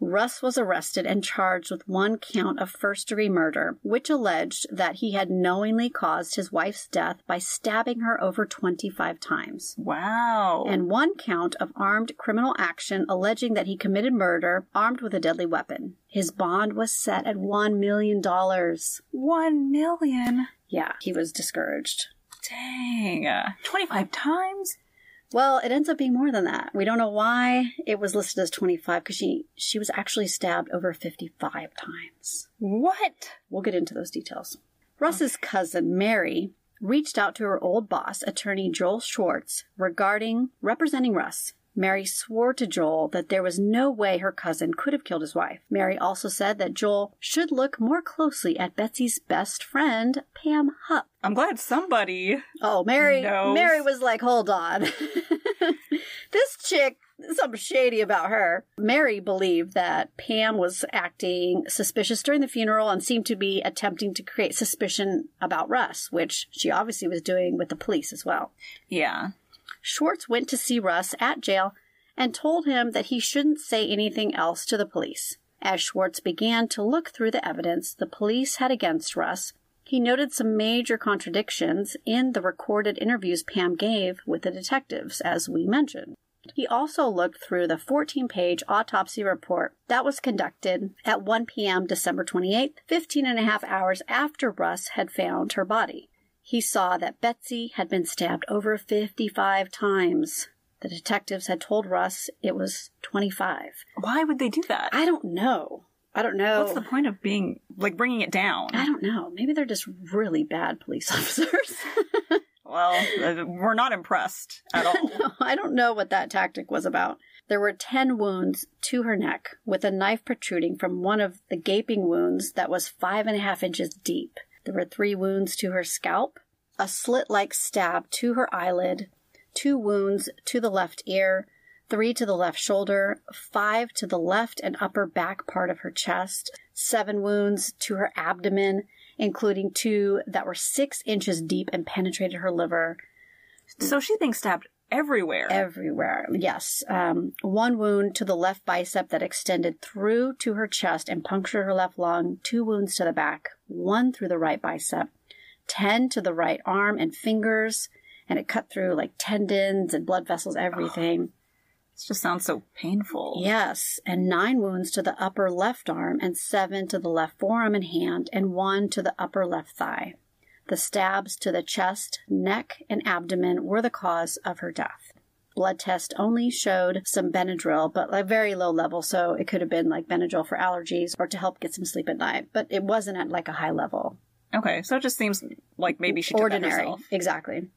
Russ was arrested and charged with one count of first degree murder, which alleged that he had knowingly caused his wife's death by stabbing her over 25 times. wow. And one count of armed criminal action alleging that he committed murder armed with a deadly weapon. His bond was set at $1 million. one million. Yeah, he was discouraged. Dang. 25 times? Well, it ends up being more than that. We don't know why it was listed as 25 because she, she was actually stabbed over 55 times. What? We'll get into those details. Russ's cousin, Mary, reached out to her old boss, attorney Joel Schwartz, regarding representing Russ. Mary swore to Joel that there was no way her cousin could have killed his wife. Mary also said that Joel should look more closely at Betsy's best friend, Pam Hupp. I'm glad somebody. Oh, Mary, Knows. Mary was like, hold on. this chick, something shady about her. Mary believed that Pam was acting suspicious during the funeral and seemed to be attempting to create suspicion about Russ, which she obviously was doing with the police as well. Yeah. Schwartz went to see Russ at jail and told him that he shouldn't say anything else to the police. As Schwartz began to look through the evidence the police had against Russ, he noted some major contradictions in the recorded interviews Pam gave with the detectives, as we mentioned. He also looked through the 14 page autopsy report that was conducted at 1 p.m. December 28th, 15 and a half hours after Russ had found her body. He saw that Betsy had been stabbed over 55 times. The detectives had told Russ it was 25. Why would they do that? I don't know. I don't know. What's the point of being, like, bringing it down? I don't know. Maybe they're just really bad police officers. Well, uh, we're not impressed at all. I don't know what that tactic was about. There were 10 wounds to her neck, with a knife protruding from one of the gaping wounds that was five and a half inches deep. There were three wounds to her scalp, a slit like stab to her eyelid, two wounds to the left ear, three to the left shoulder, five to the left and upper back part of her chest, seven wounds to her abdomen, including two that were six inches deep and penetrated her liver. so she's being stabbed everywhere. Everywhere, yes. Um, one wound to the left bicep that extended through to her chest and punctured her left lung. Two wounds to the back. One through the right bicep. 10 to the right arm and fingers, and it cut through like tendons and blood vessels, everything. This just sounds so painful. Yes, and nine wounds to the upper left arm, and seven to the left forearm and hand, and one to the upper left thigh. The stabs to the chest, neck, and abdomen were the cause of her death. Blood test only showed some Benadryl, but a very low level, so it could have been like Benadryl for allergies or to help get some sleep at night, but it wasn't at like a high level. Okay, so it just seems like maybe she Ordinary, exactly.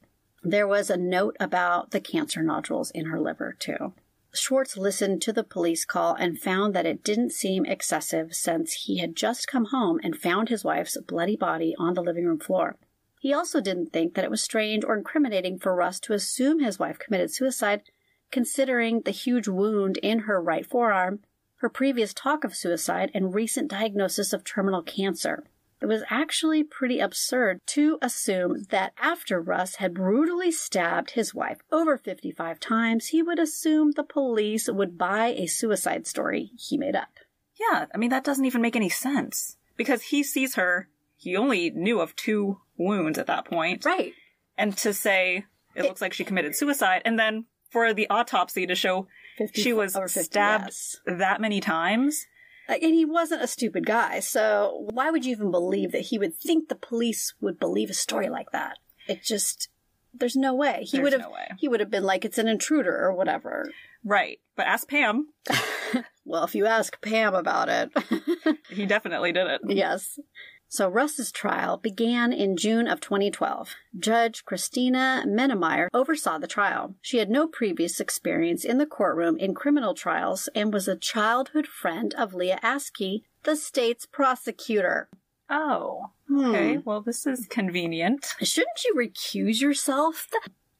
There was a note about the cancer nodules in her liver, too. Schwartz listened to the police call and found that it didn't seem excessive since he had just come home and found his wife's bloody body on the living room floor. He also didn't think that it was strange or incriminating for Russ to assume his wife committed suicide, considering the huge wound in her right forearm, her previous talk of suicide, and recent diagnosis of terminal cancer. It was actually pretty absurd to assume that after Russ had brutally stabbed his wife over 55 times, he would assume the police would buy a suicide story he made up. Yeah, I mean, that doesn't even make any sense. Because he sees her, he only knew of two wounds at that point. Right. And to say it, looks like she committed suicide, and then for the autopsy to show 50 she was 50, stabbed yes. that many times. Like, And he wasn't a stupid guy, so why would you even believe that he would think the police would believe a story like that? It just there's no way. He would have no he would have been like it's an intruder or whatever. Right. But ask Pam. Well, if you ask Pam about it. He definitely did it. Yes. So Russ's trial began in June of 2012. Judge Christina Mennemeyer oversaw the trial. She had no previous experience in the courtroom in criminal trials and was a childhood friend of Leah Askey, the state's prosecutor. Oh. Hmm. Okay. Well, this is convenient. Shouldn't you recuse yourself?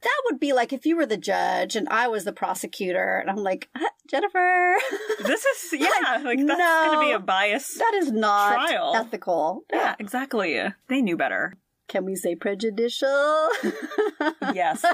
That, would be like if you were the judge and I was the prosecutor, and I'm like, "Uh, Jennifer, This is, yeah, like that's No. going to be a bias. that is not Trial. ethical. Yeah, exactly. They knew better. Can we say prejudicial? Yes.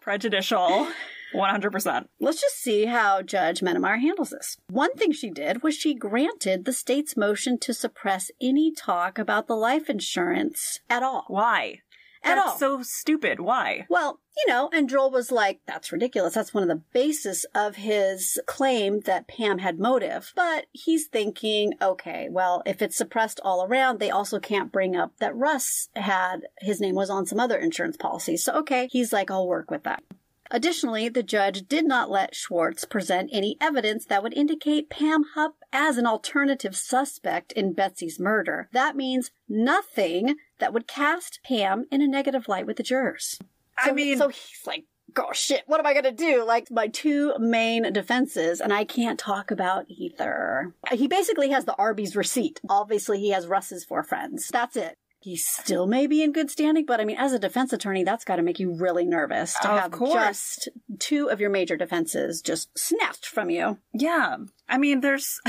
Prejudicial. 100%. Let's just see how Judge Mennemeyer handles this. One thing she did was she granted the state's motion to suppress any talk about the life insurance at all. Why? At That's all. so stupid. Why? Well, you know, and Joel was like, that's ridiculous. That's one of the basis of his claim that Pam had motive. But he's thinking, okay, well, if it's suppressed all around, they also can't bring up that Russ had, his name was on some other insurance policy. So, okay, he's like, I'll work with that. Additionally, the judge did not let Schwartz present any evidence that would indicate Pam Hupp as an alternative suspect in Betsy's murder. That means nothing that would cast Pam in a negative light with the jurors. I mean, so he's like, gosh, shit, what am I gonna do? Like, my two main defenses, and I can't talk about either. He basically has the Arby's receipt. Obviously, he has Russ's four friends. That's it. He still may be in good standing, but I mean, as a defense attorney, that's got to make you really nervous to Of have course. just two of your major defenses just snatched from you. yeah. I mean, there's.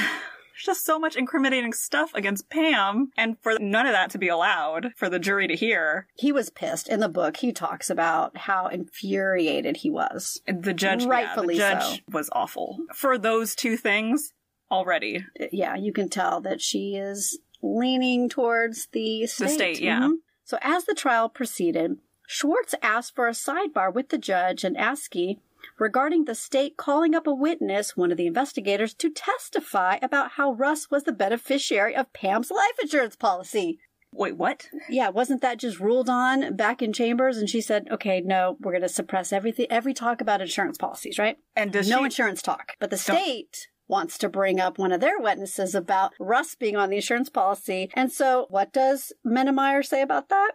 There's just so much incriminating stuff against Pam, and for none of that to be allowed for the jury to hear, He was pissed. In the book, he talks about how infuriated he was. the judge, Rightfully yeah, the so. was awful for those two things already. yeah, you can tell that she is leaning towards the state. state, yeah. Mhm. So as the trial proceeded, Schwartz asked for a sidebar with the judge and Askey regarding the state calling up a witness, one of the investigators, to testify about how Russ was the beneficiary of Pam's life insurance policy. Wait, what? Yeah, wasn't that just ruled on back in chambers? And she said, "Okay, no, we're going to suppress everything, every talk about insurance policies, right? And does no she? insurance talk. But the state wants to bring up one of their witnesses about Russ being on the insurance policy. And so, what does Mennemeyer say about that?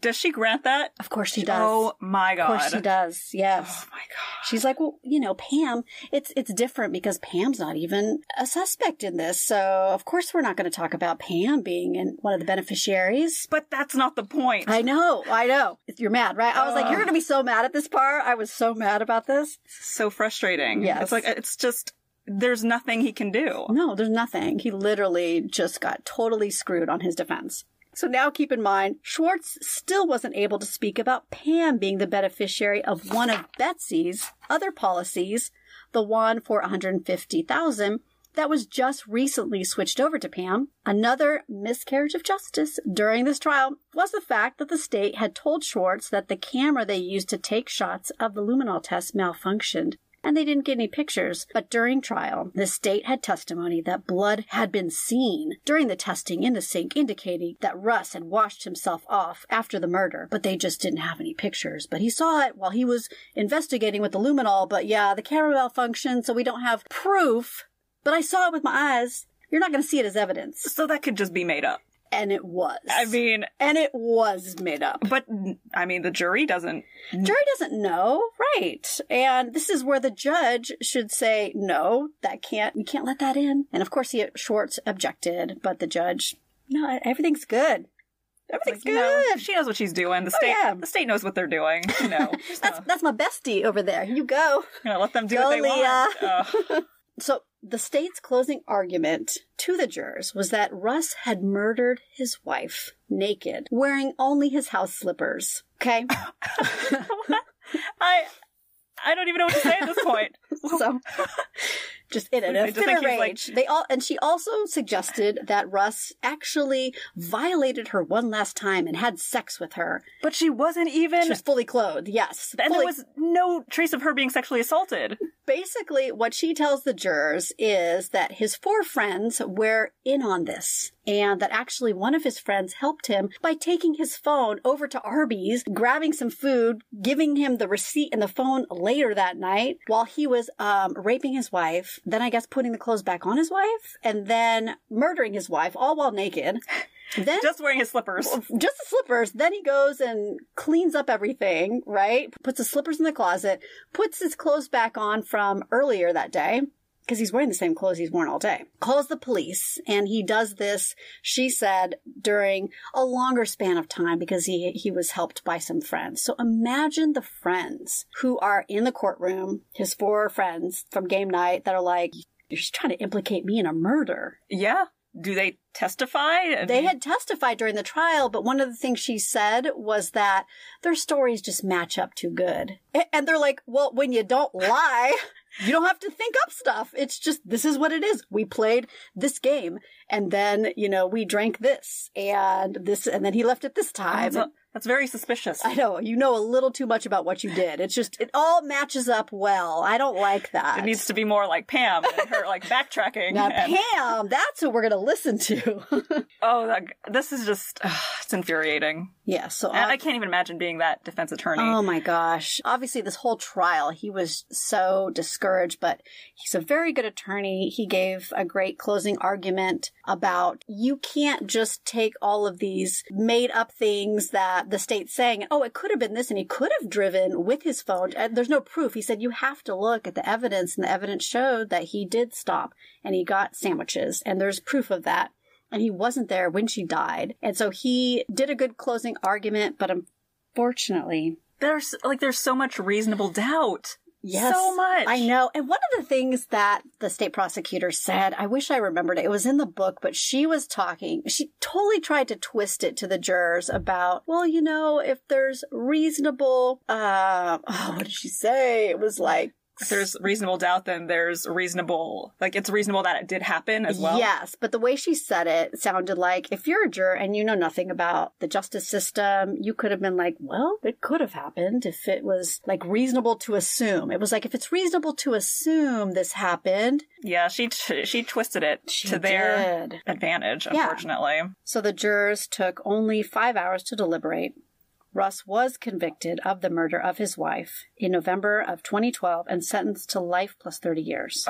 Does she grant that? Of course she does. Oh my god! of course she does. Yes. Oh my god! She's like, well, you know, Pam, it's it's different because Pam's not even a suspect in this. So, of course we're not going to talk about Pam being in one of the beneficiaries. But that's not the point. I know, I know. You're mad, right? I was like, you're going to be so mad at this part. I was so mad about this. so frustrating. Yes. It's like it's just there's nothing he can do. No, there's nothing. He literally just got totally screwed on his defense. So now keep in mind, Schwartz still wasn't able to speak about Pam being the beneficiary of one of Betsy's other policies, the one for 150,000 that was just recently switched over to Pam. Another miscarriage of justice during this trial was the fact that the state had told Schwartz that the camera they used to take shots of the luminol test malfunctioned and they didn't get any pictures. But during trial, the state had testimony that blood had been seen during the testing in the sink, indicating that Russ had washed himself off after the murder, but they just didn't have any pictures. But he saw it while he was investigating with the luminol, but yeah, the camera malfunctioned, so we don't have proof. But I saw it with my eyes. You're not going to see it as evidence. So that could just be made up. And it was. I mean, and it was made up. but I mean, the jury doesn't. Jury doesn't know, right? And this is where the judge should say, "No, that can't. You can't let that in." And of course, he Schwartz objected, but the judge, "No, everything's good. Everything's Like, good." know, she knows what she's doing. The Oh, state, yeah. the state knows what they're doing. You know, that's gonna- that's my bestie over there. You go. gonna let them do Go, what they Leah. want. Ugh. So the state's closing argument to the jurors was that Russ had murdered his wife naked, wearing only his house slippers. Okay. I, I don't even know what to say at this point. so just in I a fit of he's like- rage. They all and she also suggested that Russ actually violated her one last time and had sex with her. But she wasn't even. She was fully clothed. Yes, and fully- there was no trace of her being sexually assaulted. basically what she tells the jurors is that his four friends were in on this and that actually one of his friends helped him by taking his phone over to Arby's, grabbing some food, giving him the receipt and the phone later that night while he was um, raping his wife, then I guess putting the clothes back on his wife, and then murdering his wife all while naked. Then Just wearing his slippers. just the slippers. Then he goes and cleans up everything, right? Puts the slippers in the closet, puts his clothes back on from earlier that day. Because he's wearing the same clothes he's worn all day. Calls the police, and he does this, she said, during a longer span of time because he, he was helped by some friends. So imagine the friends who are in the courtroom, his four friends from game night that are like, you're just trying to implicate me in a murder. Yeah. Do they testify? They had testified during the trial, but one of the things she said was that their stories just match up too good. And they're like, well, when you don't lie, you don't have to think up stuff. It's just, this is what it is. We played this game and then, you know, we drank this and this, and then he left at this time. That's very suspicious. I know, you know a little too much about what you did. It's just, it all matches up well. I don't like that. It needs to be more like Pam and her like backtracking. now, and- Pam, that's what we're going to listen to. oh, that, this is just it's infuriating. yeah, so And I can't even imagine being that defense attorney. Oh my gosh. Obviously, this whole trial, he was so discouraged, but he's a very good attorney. He gave a great closing argument about you can't just take all of these made up things that the state saying, oh, it could have been this, and he could have driven with his phone. There's no proof. He said you have to look at the evidence, and the evidence showed that he did stop and he got sandwiches, and there's proof of that. And he wasn't there when she died. And so he did a good closing argument, but unfortunately, there's like there's so much reasonable doubt. Yes. So much. I know. And one of the things that the state prosecutor said, I wish I remembered it. It was in the book, but she was talking, she totally tried to twist it to the jurors about, well, you know, if there's reasonable, uh, oh, what did she say? It was like, If there's reasonable doubt, then there's reasonable like it's reasonable that it did happen as well. Yes, but the way she said it sounded like if you're a juror and you know nothing about the justice system, you could have been like, well, it could have happened if it was like reasonable to assume. It was like, if it's reasonable to assume this happened, Yeah, she t- she twisted it She to their did. advantage, Yeah. unfortunately. So the jurors took only five hours to deliberate. Russ was convicted of the murder of his wife in November of 2012 and sentenced to life plus 30 years.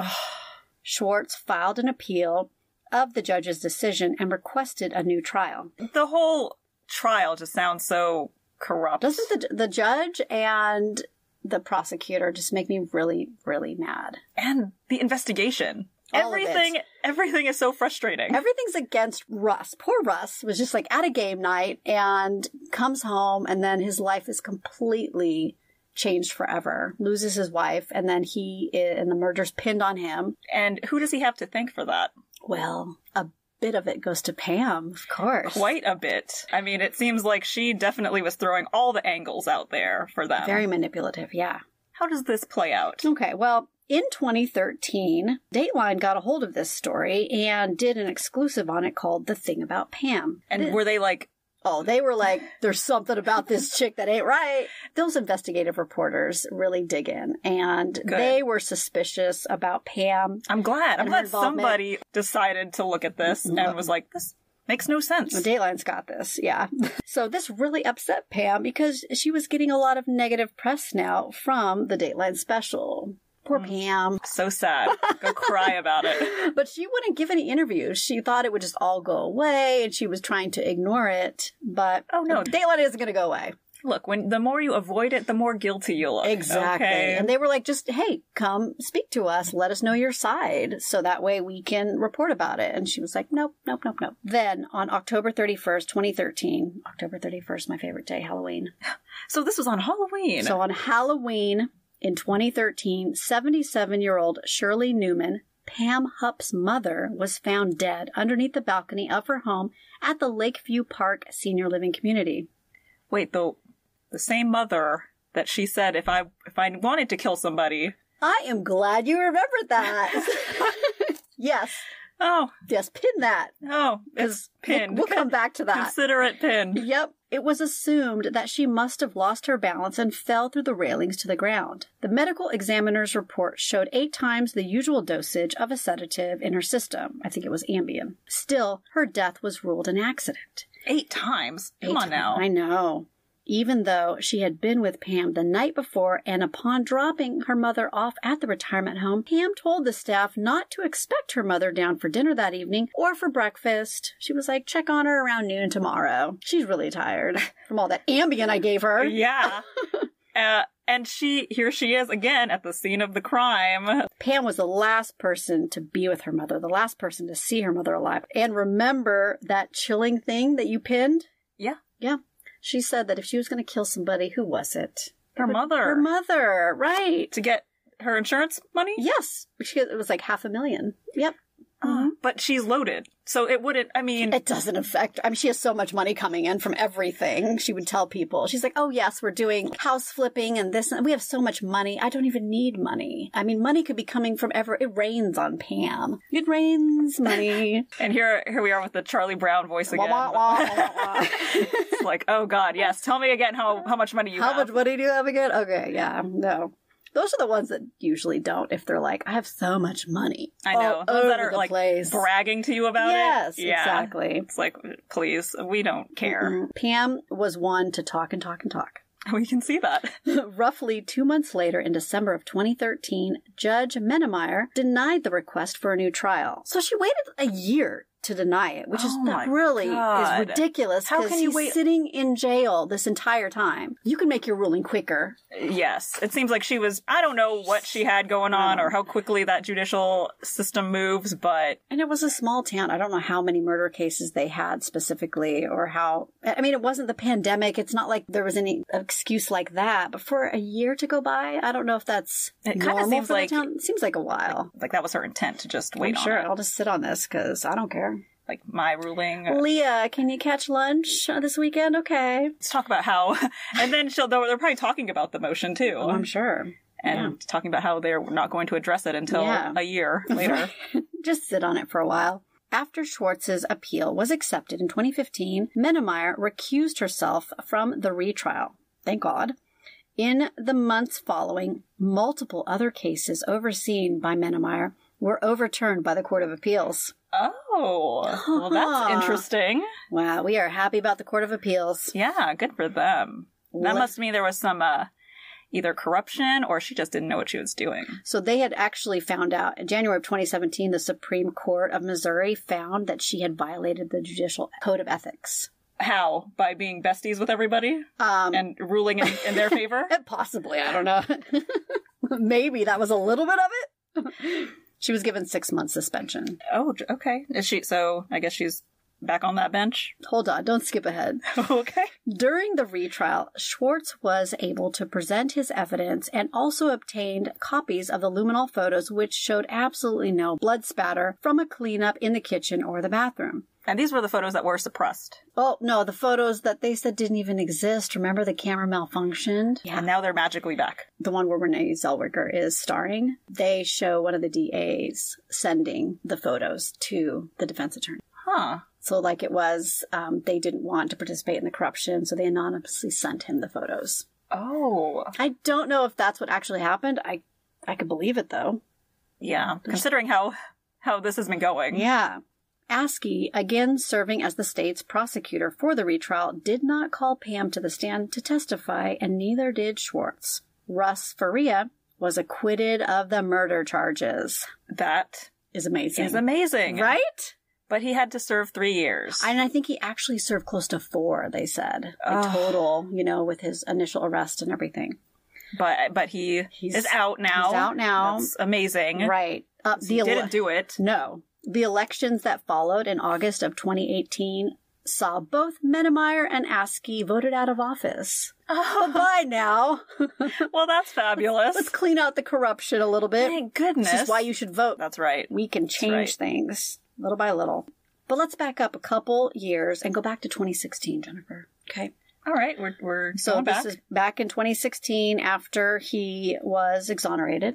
Schwartz filed an appeal of the judge's decision and requested a new trial. The whole trial just sounds so corrupt. Doesn't the the judge and the prosecutor just make me really really mad? and the investigation. All everything everything is so frustrating. Everything's against Russ. Poor Russ was just like at a game night and comes home and then his life is completely changed forever. Loses his wife and then he and the murder's pinned on him. and who does he have to thank for that? Well, a bit of it goes to Pam, of course. Quite a bit. I mean, it seems like she definitely was throwing all the angles out there for them. Very manipulative, yeah. how does this play out? Okay, well, in 2013, Dateline got a hold of this story and did an exclusive on it called The Thing About Pam. And were they like, Oh, they were like, there's something about this chick that ain't right. Those investigative reporters really dig in and Good. they were suspicious about Pam. I'm glad. I'm glad somebody decided to look at this mm-hmm. and was like, this makes no sense. Dateline's got this, yeah. So this really upset Pam because she was getting a lot of negative press now from the Dateline special. Poor mm. Pam. So sad. Go cry about it. But she wouldn't give any interviews. She thought it would just all go away and she was trying to ignore it. But Oh, no. Dateline isn't going to go away. Look, when the more you avoid it, the more guilty you look. Exactly. Okay? And they were like, just, hey, come speak to us. Let us know your side. So that way we can report about it. And she was like, nope, nope, nope, nope. Then on October 31st, 2013, October 31st, my favorite day, Halloween. so this was on Halloween. So on Halloween in 2013, 77 year old Shirley Neumann, Pam Hupp's mother, was found dead underneath the balcony of her home at the Lakeview Park Senior Living Community. Wait, the the same mother that she said if I if I wanted to kill somebody. I am glad you remembered that. yes, Oh, yes, pin that. oh, it's We'll, pinned. we'll come back to that. Consider it pinned. Yep. It was assumed that she must have lost her balance and fell through the railings to the ground. The medical examiner's report showed eight times the usual dosage of a sedative in her system. I think it was Ambien. Still, her death was ruled an accident. Eight times. Come Eight on now. I know. Even though she had been with Pam the night before and upon dropping her mother off at the retirement home, Pam told the staff not to expect her mother down for dinner that evening or for breakfast. She was like, check on her around noon tomorrow. She's really tired from all that Ambien I gave her. Yeah. uh, and she here she is again at the scene of the crime. Pam was the last person to be with her mother, the last person to see her mother alive. And remember that chilling thing that you pinned? Yeah. Yeah. She said that if she was going to kill somebody, who was it? Her mother. Her mother, right. To get her insurance money? Yes. She, it was like half a million. Yep. Uh, but she's loaded. So it wouldn't I mean It doesn't affect. I mean, she has so much money coming in from everything. She would tell people, she's like, "Oh yes, we're doing house flipping and this, and we have so much money. I don't even need money. I mean, money could be coming from ever. It rains on Pam. It rains money. and here here we are with the Charlie Brown voice again. wah, wah, wah, wah. It's like, oh god, yes. Tell me again how how much money you How have. How much money do you have again? Okay, yeah, no. Those are the ones that usually don't. If they're like, I have so much money. I know. Those that are like place. bragging to you about yes, it. Yeah. exactly. It's like, please, we don't care. Mm. Pam was one to talk and talk and talk. We can see that. Roughly two months later, in December of 2013, Judge Mennemeyer denied the request for a new trial. So she waited a year to deny it, which is Oh my really God. is ridiculous. How can you he's wait- Sitting in jail this entire time, you can make your ruling quicker. Yes. It seems like she was, I don't know what she had going on or how quickly that judicial system moves, but And it was a small town. I don't know how many murder cases they had specifically or how. I mean, it wasn't the pandemic. It's not like there was any excuse like that. But for a year to go by, I don't know if that's It kinda seems like- town. It seems like a while. like that was her intent to just wait I'm sure. it. I'll just sit on this because I don't care. Like my ruling. Leah, can you catch lunch uh, this weekend? Okay. Let's talk about how, and then she'll, they're probably talking about the motion too. Oh, I'm sure. and talking about how they're not going to address it until Yeah. a year later. Just sit on it for a while. After Schwartz's appeal was accepted in 2015, Mennemeyer recused herself from the retrial. Thank God. In the months following, multiple other cases overseen by Mennemeyer were overturned by the Court of Appeals. Oh, well, that's interesting. Wow, we are happy about the Court of Appeals. Yeah, good for them. That Let- must mean there was some uh, either corruption or she just didn't know what she was doing. So they had actually found out in January of 2017, the Supreme Court of Missouri found that she had violated the Judicial Code of Ethics. How? By being besties with everybody Um, and ruling in, in their favor? Possibly, I don't know. Maybe that was a little bit of it. She was given six months suspension. oh, okay. Is she? So I guess she's back on that bench. Hold on, don't skip ahead. okay. During the retrial, Schwartz was able to present his evidence and also obtained copies of the luminol photos, which showed absolutely no blood spatter from a cleanup in the kitchen or the bathroom. And these were the photos that were suppressed. Oh, no, the photos that they said didn't even exist. Remember the camera malfunctioned? Yeah. And now they're magically back. The one where Renee Zellweger is starring. They show one of the DAs sending the photos to the defense attorney. Huh. So, like it was, um, they didn't want to participate in the corruption, so they anonymously sent him the photos. Oh. I don't know if that's what actually happened. I, I could believe it though. Yeah. Considering how how this has been going. Yeah. Askey, again serving as the state's prosecutor for the retrial, did not call Pam to the stand to testify, and neither did Schwartz. Russ Faria was acquitted of the murder charges. That Is amazing. is amazing. Right? But he had to serve three years. And I think he actually served close to four, they said. Like total, you know, with his initial arrest and everything. but but he He's- is out now. he's out now. That's amazing. Right. Uh, He the ele- didn't do it. No. The elections that followed in August of 2018 saw both Mennemeyer and Askey voted out of office. Oh. Bye now. well, that's fabulous. Let's clean out the corruption a little bit. Thank goodness. This is why you should vote. That's right. We can change right. things little by little. But let's back up a couple years and go back to 2016, Jennifer. Okay. All right, we're we're So this back. is back in 2016 after he was exonerated.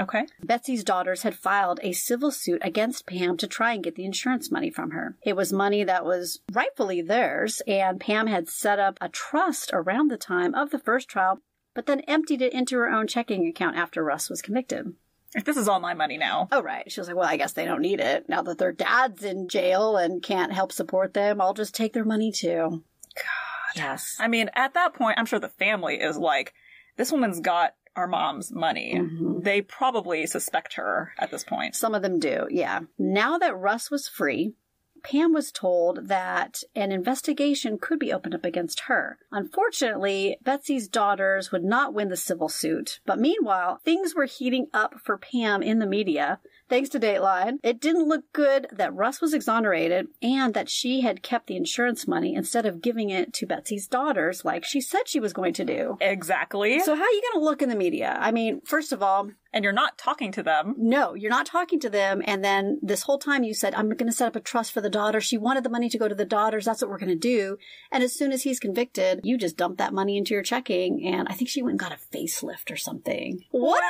Okay. Betsy's daughters had filed a civil suit against Pam to try and get the insurance money from her. It was money that was rightfully theirs, and Pam had set up a trust around the time of the first trial, but then emptied it into her own checking account after Russ was convicted. If this is all my money now. Oh, right. She was like, well, I guess they don't need it. Now that their dad's in jail and can't help support them, I'll just take their money too. God. Yes. I mean, at that point, I'm sure the family is like, this woman's got our mom's money. Mhm. They probably suspect her at this point. Some of them do, yeah. Now that Russ was free, Pam was told that an investigation could be opened up against her. Unfortunately, Betsy's daughters would not win the civil suit. But meanwhile, things were heating up for Pam in the media. Thanks to Dateline, it didn't look good that Russ was exonerated and that she had kept the insurance money instead of giving it to Betsy's daughters like she said she was going to do. Exactly. So, how are you going to look in the media? I mean, first of all, and you're not talking to them. no, you're not talking to them. And then this whole time you said, I'm going to set up a trust for the daughter. She wanted the money to go to the daughters. That's what we're going to do. And as soon as he's convicted, you just dump that money into your checking. And I think she went and got a facelift or something. What Wow.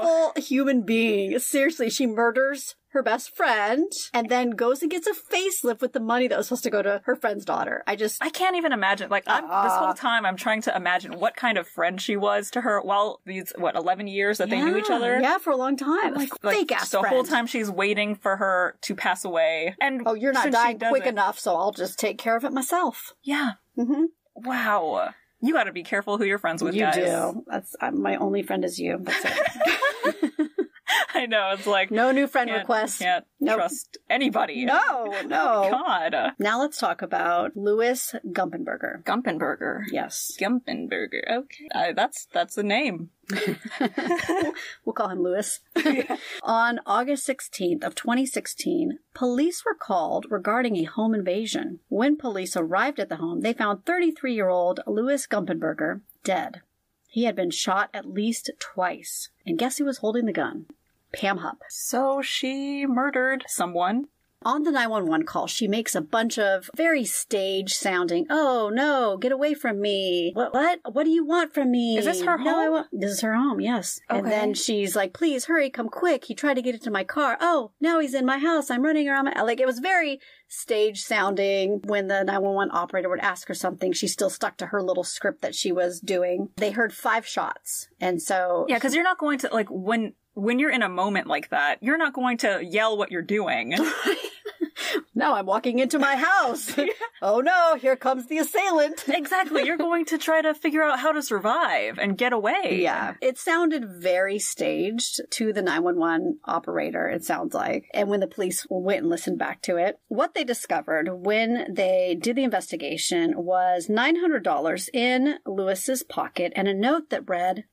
an awful human being. Seriously, she murders her best friend and then goes and gets a facelift with the money that was supposed to go to her friend's daughter. I just, I can't even imagine. Like, I'm, this Uh-uh. whole time, I'm trying to imagine what kind of friend she was to her. While these, what, 11 years that they knew each other. Yeah, for a long time. Like, Like, fake ass the friend. whole time she's waiting for her to pass away. And Oh, you're not dying quick enough, so I'll just take care of it myself. Yeah. hmm Wow. You got to be careful who you're friends with, you guys. do. That's uh, my only friend is you. That's it. I know. It's like no new friend can't, requests. Can't Nope. trust anybody. No, no. God. Now let's talk about Louis Gumpenberger. Gumpenberger. Yes, Gumpenberger. Okay. Uh, that's that's the name. we'll call him Louis. On August 16th of 2016, police were called regarding a home invasion. When police arrived at the home, they found 33-year-old Louis Gumpenberger dead. He had been shot at least twice. And guess who was holding the gun? Pam Hupp. So she murdered someone. On the 911 call, she makes a bunch of very stage sounding, oh no, get away from me. What, what? What do you want from me? Is this her No, I home? want- This is her home, yes. Okay. And then she's like, please hurry, come quick. He tried to get into my car. Oh, now he's in my house. I'm running around my, like, it was very stage sounding. When the 911 operator would ask her something, she still stuck to her little script that she was doing. They heard five shots. And so. Yeah, because you're not going to like when when you're in a moment like that, you're not going to yell what you're doing. Now I'm walking into my house. oh no, here comes the assailant. exactly. You're going to try to figure out how to survive and get away. Yeah. It sounded very staged to the 911 operator, it sounds like. And when the police went and listened back to it, what they discovered when they did the investigation was $900 in Louis's pocket and a note that read,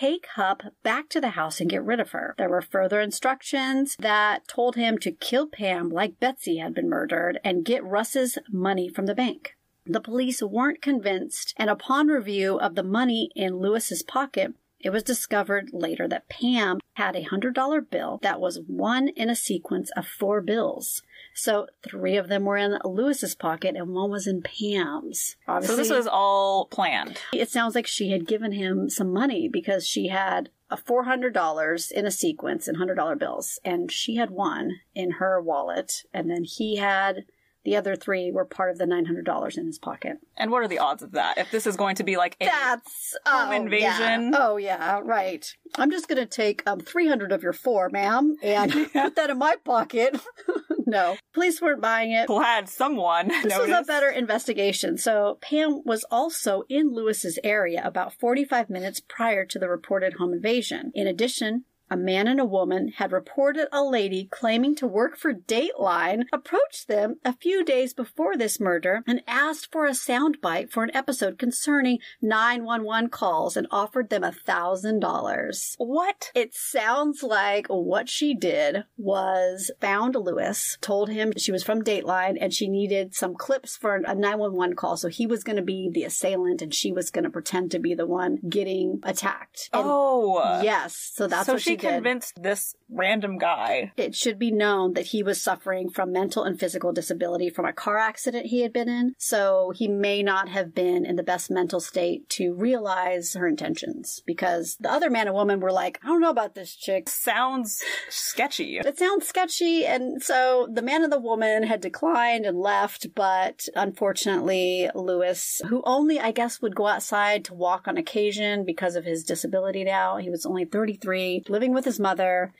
take Hupp back to the house and get rid of her. There were further instructions that told him to kill Pam like Betsy had been murdered and get Russ's money from the bank. The police weren't convinced, and upon review of the money in Louis's pocket, it was discovered later that Pam had a $100 bill that was one in a sequence of four bills. So three of them were in Louis's pocket and one was in Pam's. Obviously, so this was all planned. It sounds like she had given him some money because she had a $400 in a sequence in $100 bills and she had one in her wallet and then he had the other three were part of the $900 in his pocket. And what are the odds of that? If this is going to be like a That's, home oh, invasion? Yeah. Oh, yeah, right. I'm just going to take um, 300 of your four, ma'am, and put that in my pocket. no, police weren't buying it. Glad someone This noticed. was a better investigation. So Pam was also in Louis's area about 45 minutes prior to the reported home invasion. In addition, a man and a woman had reported a lady claiming to work for Dateline approached them a few days before this murder and asked for a soundbite for an episode concerning 911 calls and offered them a thousand dollars. What? It sounds like what she did was found Louis, told him she was from Dateline and she needed some clips for a 911 call. So he was going to be the assailant and she was going to pretend to be the one getting attacked. And oh. Yes. So that's so what she convinced this random guy. It should be known that he was suffering from mental and physical disability from a car accident he had been in, so he may not have been in the best mental state to realize her intentions because the other man and woman were like, I don't know about this chick. Sounds sketchy. It sounds sketchy, and so the man and the woman had declined and left, but unfortunately, Louis, who only, I guess, would go outside to walk on occasion because of his disability now, he was only 33, living living with his mother.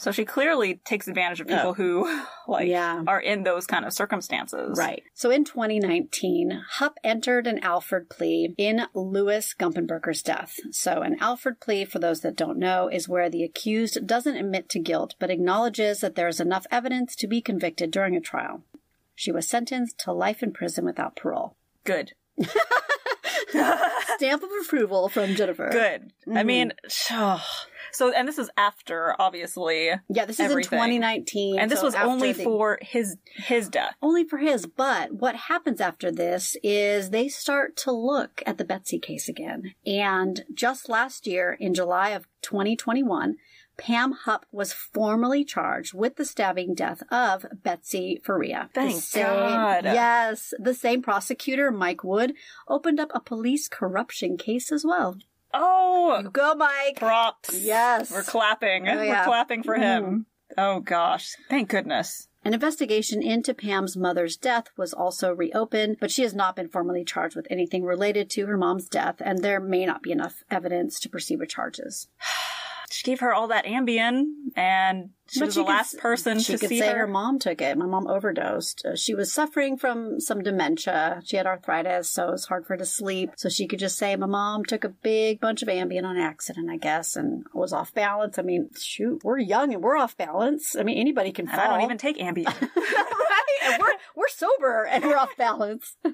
So she clearly takes advantage of people oh. who, like, yeah. are in those kind of circumstances. Right. So in 2019, Hupp entered an Alford plea in Louis Gumpenberger's death. So an Alford plea, for those that don't know, is where the accused doesn't admit to guilt, but acknowledges that there is enough evidence to be convicted during a trial. She was sentenced to life in prison without parole. Good. Stamp of approval from Jennifer. Good. Mm-hmm. I mean, oh. So, and this is after, obviously. Yeah, this is everything. in 2019. And this so was only the, for his, his death. Only for his. But what happens after this is they start to look at the Betsy case again. And just last year, in July of 2021, Pam Hupp was formally charged with the stabbing death of Betsy Faria. Thank same, God. Yes, the same prosecutor, Mike Wood, opened up a police corruption case as well. Oh, go, Mike. Props. Yes. We're clapping. Oh, yeah. We're clapping for him. Mm. Oh, gosh. Thank goodness. An investigation into Pam's mother's death was also reopened, but she has not been formally charged with anything related to her mom's death, and there may not be enough evidence to proceed with charges. she gave her all that Ambien, and she but was she the could, last person she to could see say her. her mom took it. My mom overdosed. Uh, she was suffering from some dementia. She had arthritis, so it was hard for her to sleep. So she could just say, "My mom took a big bunch of Ambien on accident, I guess, and was off balance." I mean, shoot, we're young and we're off balance. I mean, anybody can fall. I don't even take Ambien. And we're we're sober and we're off balance.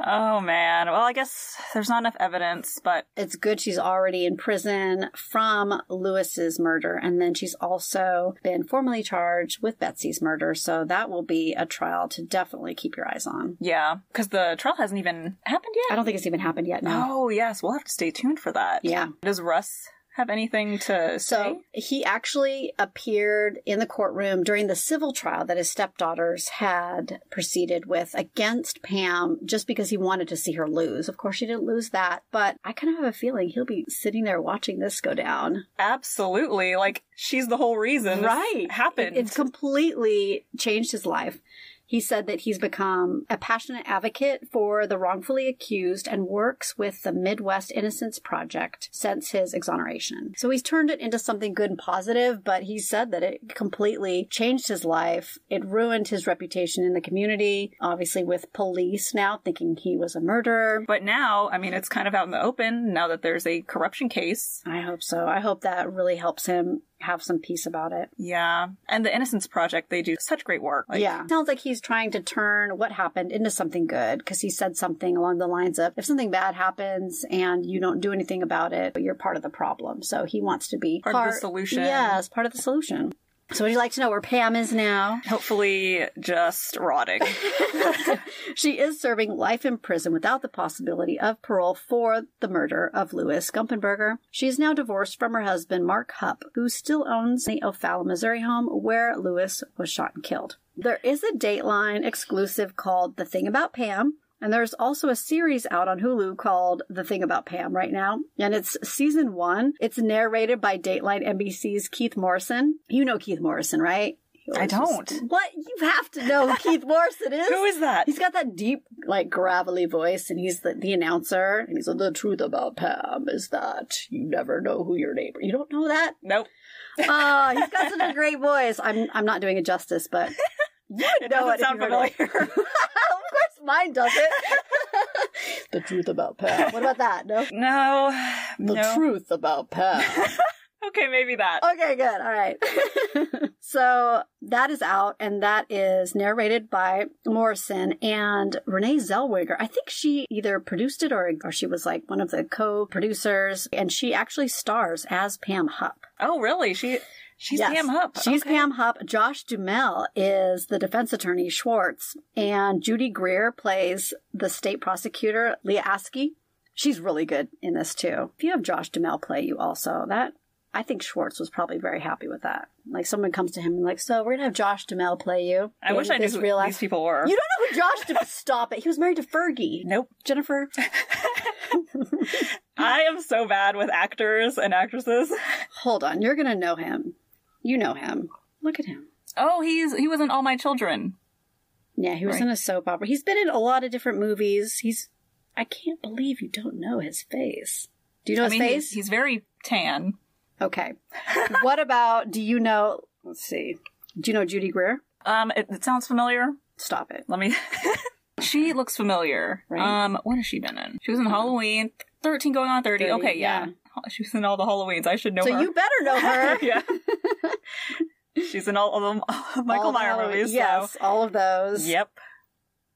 oh man. Well, I guess there's not enough evidence, but it's good she's already in prison from Louis's murder, and then she's also been formally charged with Betsy's murder. So that will be a trial to definitely keep your eyes on. Yeah, because the trial hasn't even happened yet. I don't think it's even happened yet. No. Oh yes, we'll have to stay tuned for that. Yeah. Does Russ have anything to say? so say? he actually appeared in the courtroom during the civil trial that his stepdaughters had proceeded with against Pam just because he wanted to see her lose. Of course, she didn't lose that, but I kind of have a feeling he'll be sitting there watching this go down. Absolutely. Like, she's the whole reason right. happened. It's completely changed his life. He said that he's become a passionate advocate for the wrongfully accused and works with the Midwest Innocence Project since his exoneration. So he's turned it into something good and positive, but he said that it completely changed his life. It ruined his reputation in the community, obviously with police now thinking he was a murderer. But now, I mean, it's kind of out in the open now that there's a corruption case. I hope so. I hope that really helps him have some peace about it. Yeah. And the Innocence Project, they do such great work. Like, yeah. Sounds like he's trying to turn what happened into something good because he said something along the lines of if something bad happens and you don't do anything about it, you're part of the problem. So he wants to be Part of the solution. Yes, part of the solution. So would you like to know where Pam is now? Hopefully just rotting. She is serving life in prison without the possibility of parole for the murder of Louis Gumpenberger. She is now divorced from her husband, Mark Hupp, who still owns the O'Fallon, Missouri home where Louis was shot and killed. There is a Dateline exclusive called The Thing About Pam, and there's also a series out on Hulu called The Thing About Pam right now. And it's season one. It's narrated by Dateline NBC's Keith Morrison. You know Keith Morrison, right? I don't. just- what? You have to know who Keith Morrison is. Who is that? He's got that deep, like, gravelly voice, and he's the, the announcer. And he's like, the truth about Pam is that you never know who your neighbor. You don't know that? Nope. Oh, he's got such a great voice. I'm I'm not doing it justice, but you It know doesn't it. sound if you heard familiar. of course, mine doesn't. the truth about Pam. What about that? No. No. The no. truth about Pam. Okay, maybe that. Okay, good. All right. so that is out, and that is narrated by Morrison and Renee Zellweger. I think she either produced it or, or she was like one of the co-producers, and she actually stars as Pam Hupp. Oh, really? She she's Yes. Pam Hupp. She's Okay. Pam Hupp. Josh Duhamel is the defense attorney Schwartz, and Judy Greer plays the state prosecutor Leah Askey. She's really good in this too. If you have Josh Duhamel play you also, that I think Schwartz was probably very happy with that. Like someone comes to him and like, so we're gonna have Josh Duhamel play you. I wish I knew who real these people were. You don't know who Josh Duhamel? Stop it. He was married to Fergie. Nope. Jennifer. I am so bad with actors and actresses. Hold on, you're gonna know him. You know him. Look at him. Oh, he's he was in All My Children. Yeah, he was Right. in a soap opera. He's been in a lot of different movies. He's. I can't believe you don't know his face. Do you know I his mean, face? he's, he's very tan. Okay. what about? Do you know? Let's see. Do you know Judy Greer? Um, it, it sounds familiar. Stop it. Let me. she looks familiar. Right. Um, what has she been in? She was in Halloween, thirteen going on thirty. 30, okay, yeah. She was in all the Halloweens. I should know So her. you better know her. yeah. She's in all of them Michael All the Meyer Halloween- movies. so- Yes, all of those. Yep.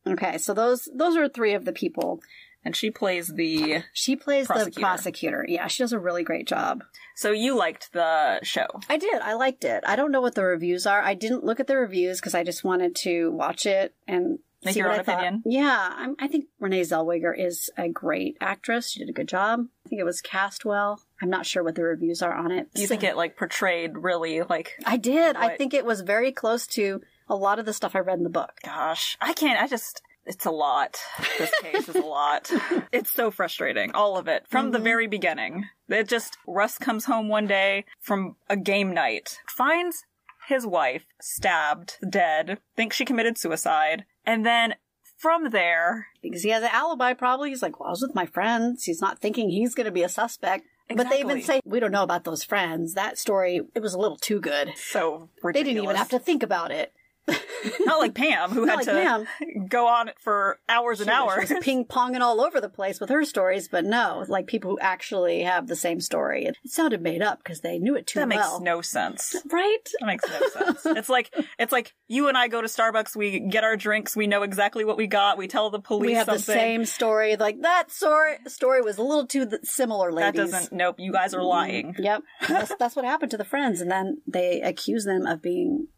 Okay, so those those are three of the people. And she plays the. She plays the Prosecutor. prosecutor. Yeah, she does a really great job. So you liked the show. I did. I liked it. I don't know what the reviews are. I didn't look at the reviews because I just wanted to watch it and Make see your own opinion. Yeah, I'm, I think Renee Zellweger is a great actress. She did a good job. I think it was cast well. I'm not sure what the reviews are on it. Do you think it like portrayed really like I did. I think it was very close to a lot of the stuff I read in the book. gosh, I can't I just it's a lot. This case is a lot. It's so frustrating. All of it. From the Mhm. very beginning. It just Russ comes home one day from a game night, finds his wife stabbed, dead, thinks she committed suicide, and then from there Because he has an alibi, probably. He's like, well, I was with my friends. He's not thinking he's going to be a suspect. But they even say, we don't know about those friends. That story, it was a little too good. so ridiculous. They didn't even have to think about it. Not like Pam, who had like to Pam. go on it for hours and She- hours. She was ping ponging all over the place with her stories, but no, like people who actually have the same story. It, sounded made up because they knew it too that makes no sense. right? That makes no sense. It's like it's like you and I go to Starbucks, we get our drinks, we know exactly what we got, we tell the police We have the same story. Like that story story was a little too similar, that doesn't. Nope, you guys are lying. Yep, that's, that's what happened to the friends, and then they accuse them of being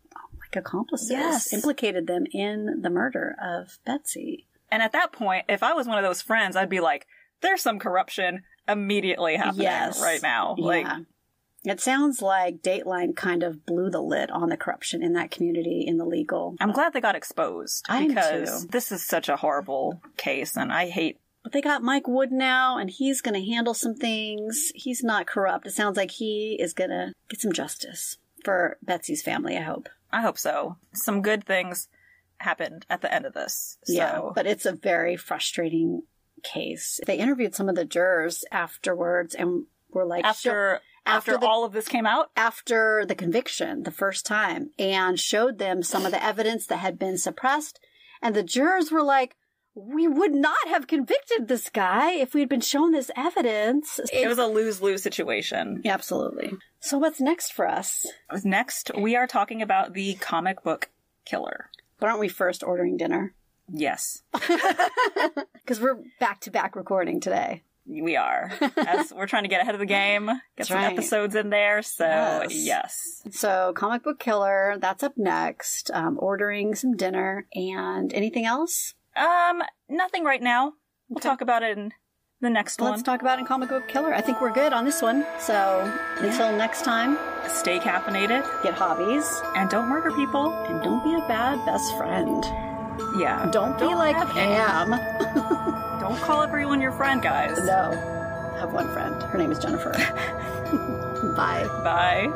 accomplices, Yes. implicated them in the murder of Betsy. And at that point, if I was one of those friends, I'd be like, "There's some corruption immediately happening Yes. right now." Like, yeah. It sounds like Dateline kind of blew the lid on the corruption in that community in the legal. I'm glad they got exposed because too. this is such a horrible case, and I hate. But they got Mike Wood now, and he's going to handle some things. He's not corrupt. It sounds like he is going to get some justice for Betsy's family, I hope. I hope so. Some good things happened at the end of this. So. Yeah, but it's a very frustrating case. They interviewed some of the jurors afterwards and were like, after after, after the- all of this came out, after the conviction the first time and showed them some of the evidence that had been suppressed. And the jurors were like, we would not have convicted this guy if we had been shown this evidence. It was a lose lose situation. Absolutely. So, what's next for us? Next, we are talking about the comic book killer. But aren't we first ordering dinner? Yes, Because we're back to back recording today. we are. As we're trying to get ahead of the game, get That's some right. episodes in there. So, Yes. yes. So, Comic Book Killer, that's up next. Um, ordering some dinner and anything else? Um, nothing right now. We'll Okay. talk about it in the next one. Let's talk about in Comic Book Killer. I think we're good on this one. So, until next time, Stay caffeinated get hobbies and don't murder people. and don't be a bad best friend. Yeah. Don't, be like Pam. Don't call everyone your friend, guys. No. I have one friend. Her name is Jennifer. Bye. Bye.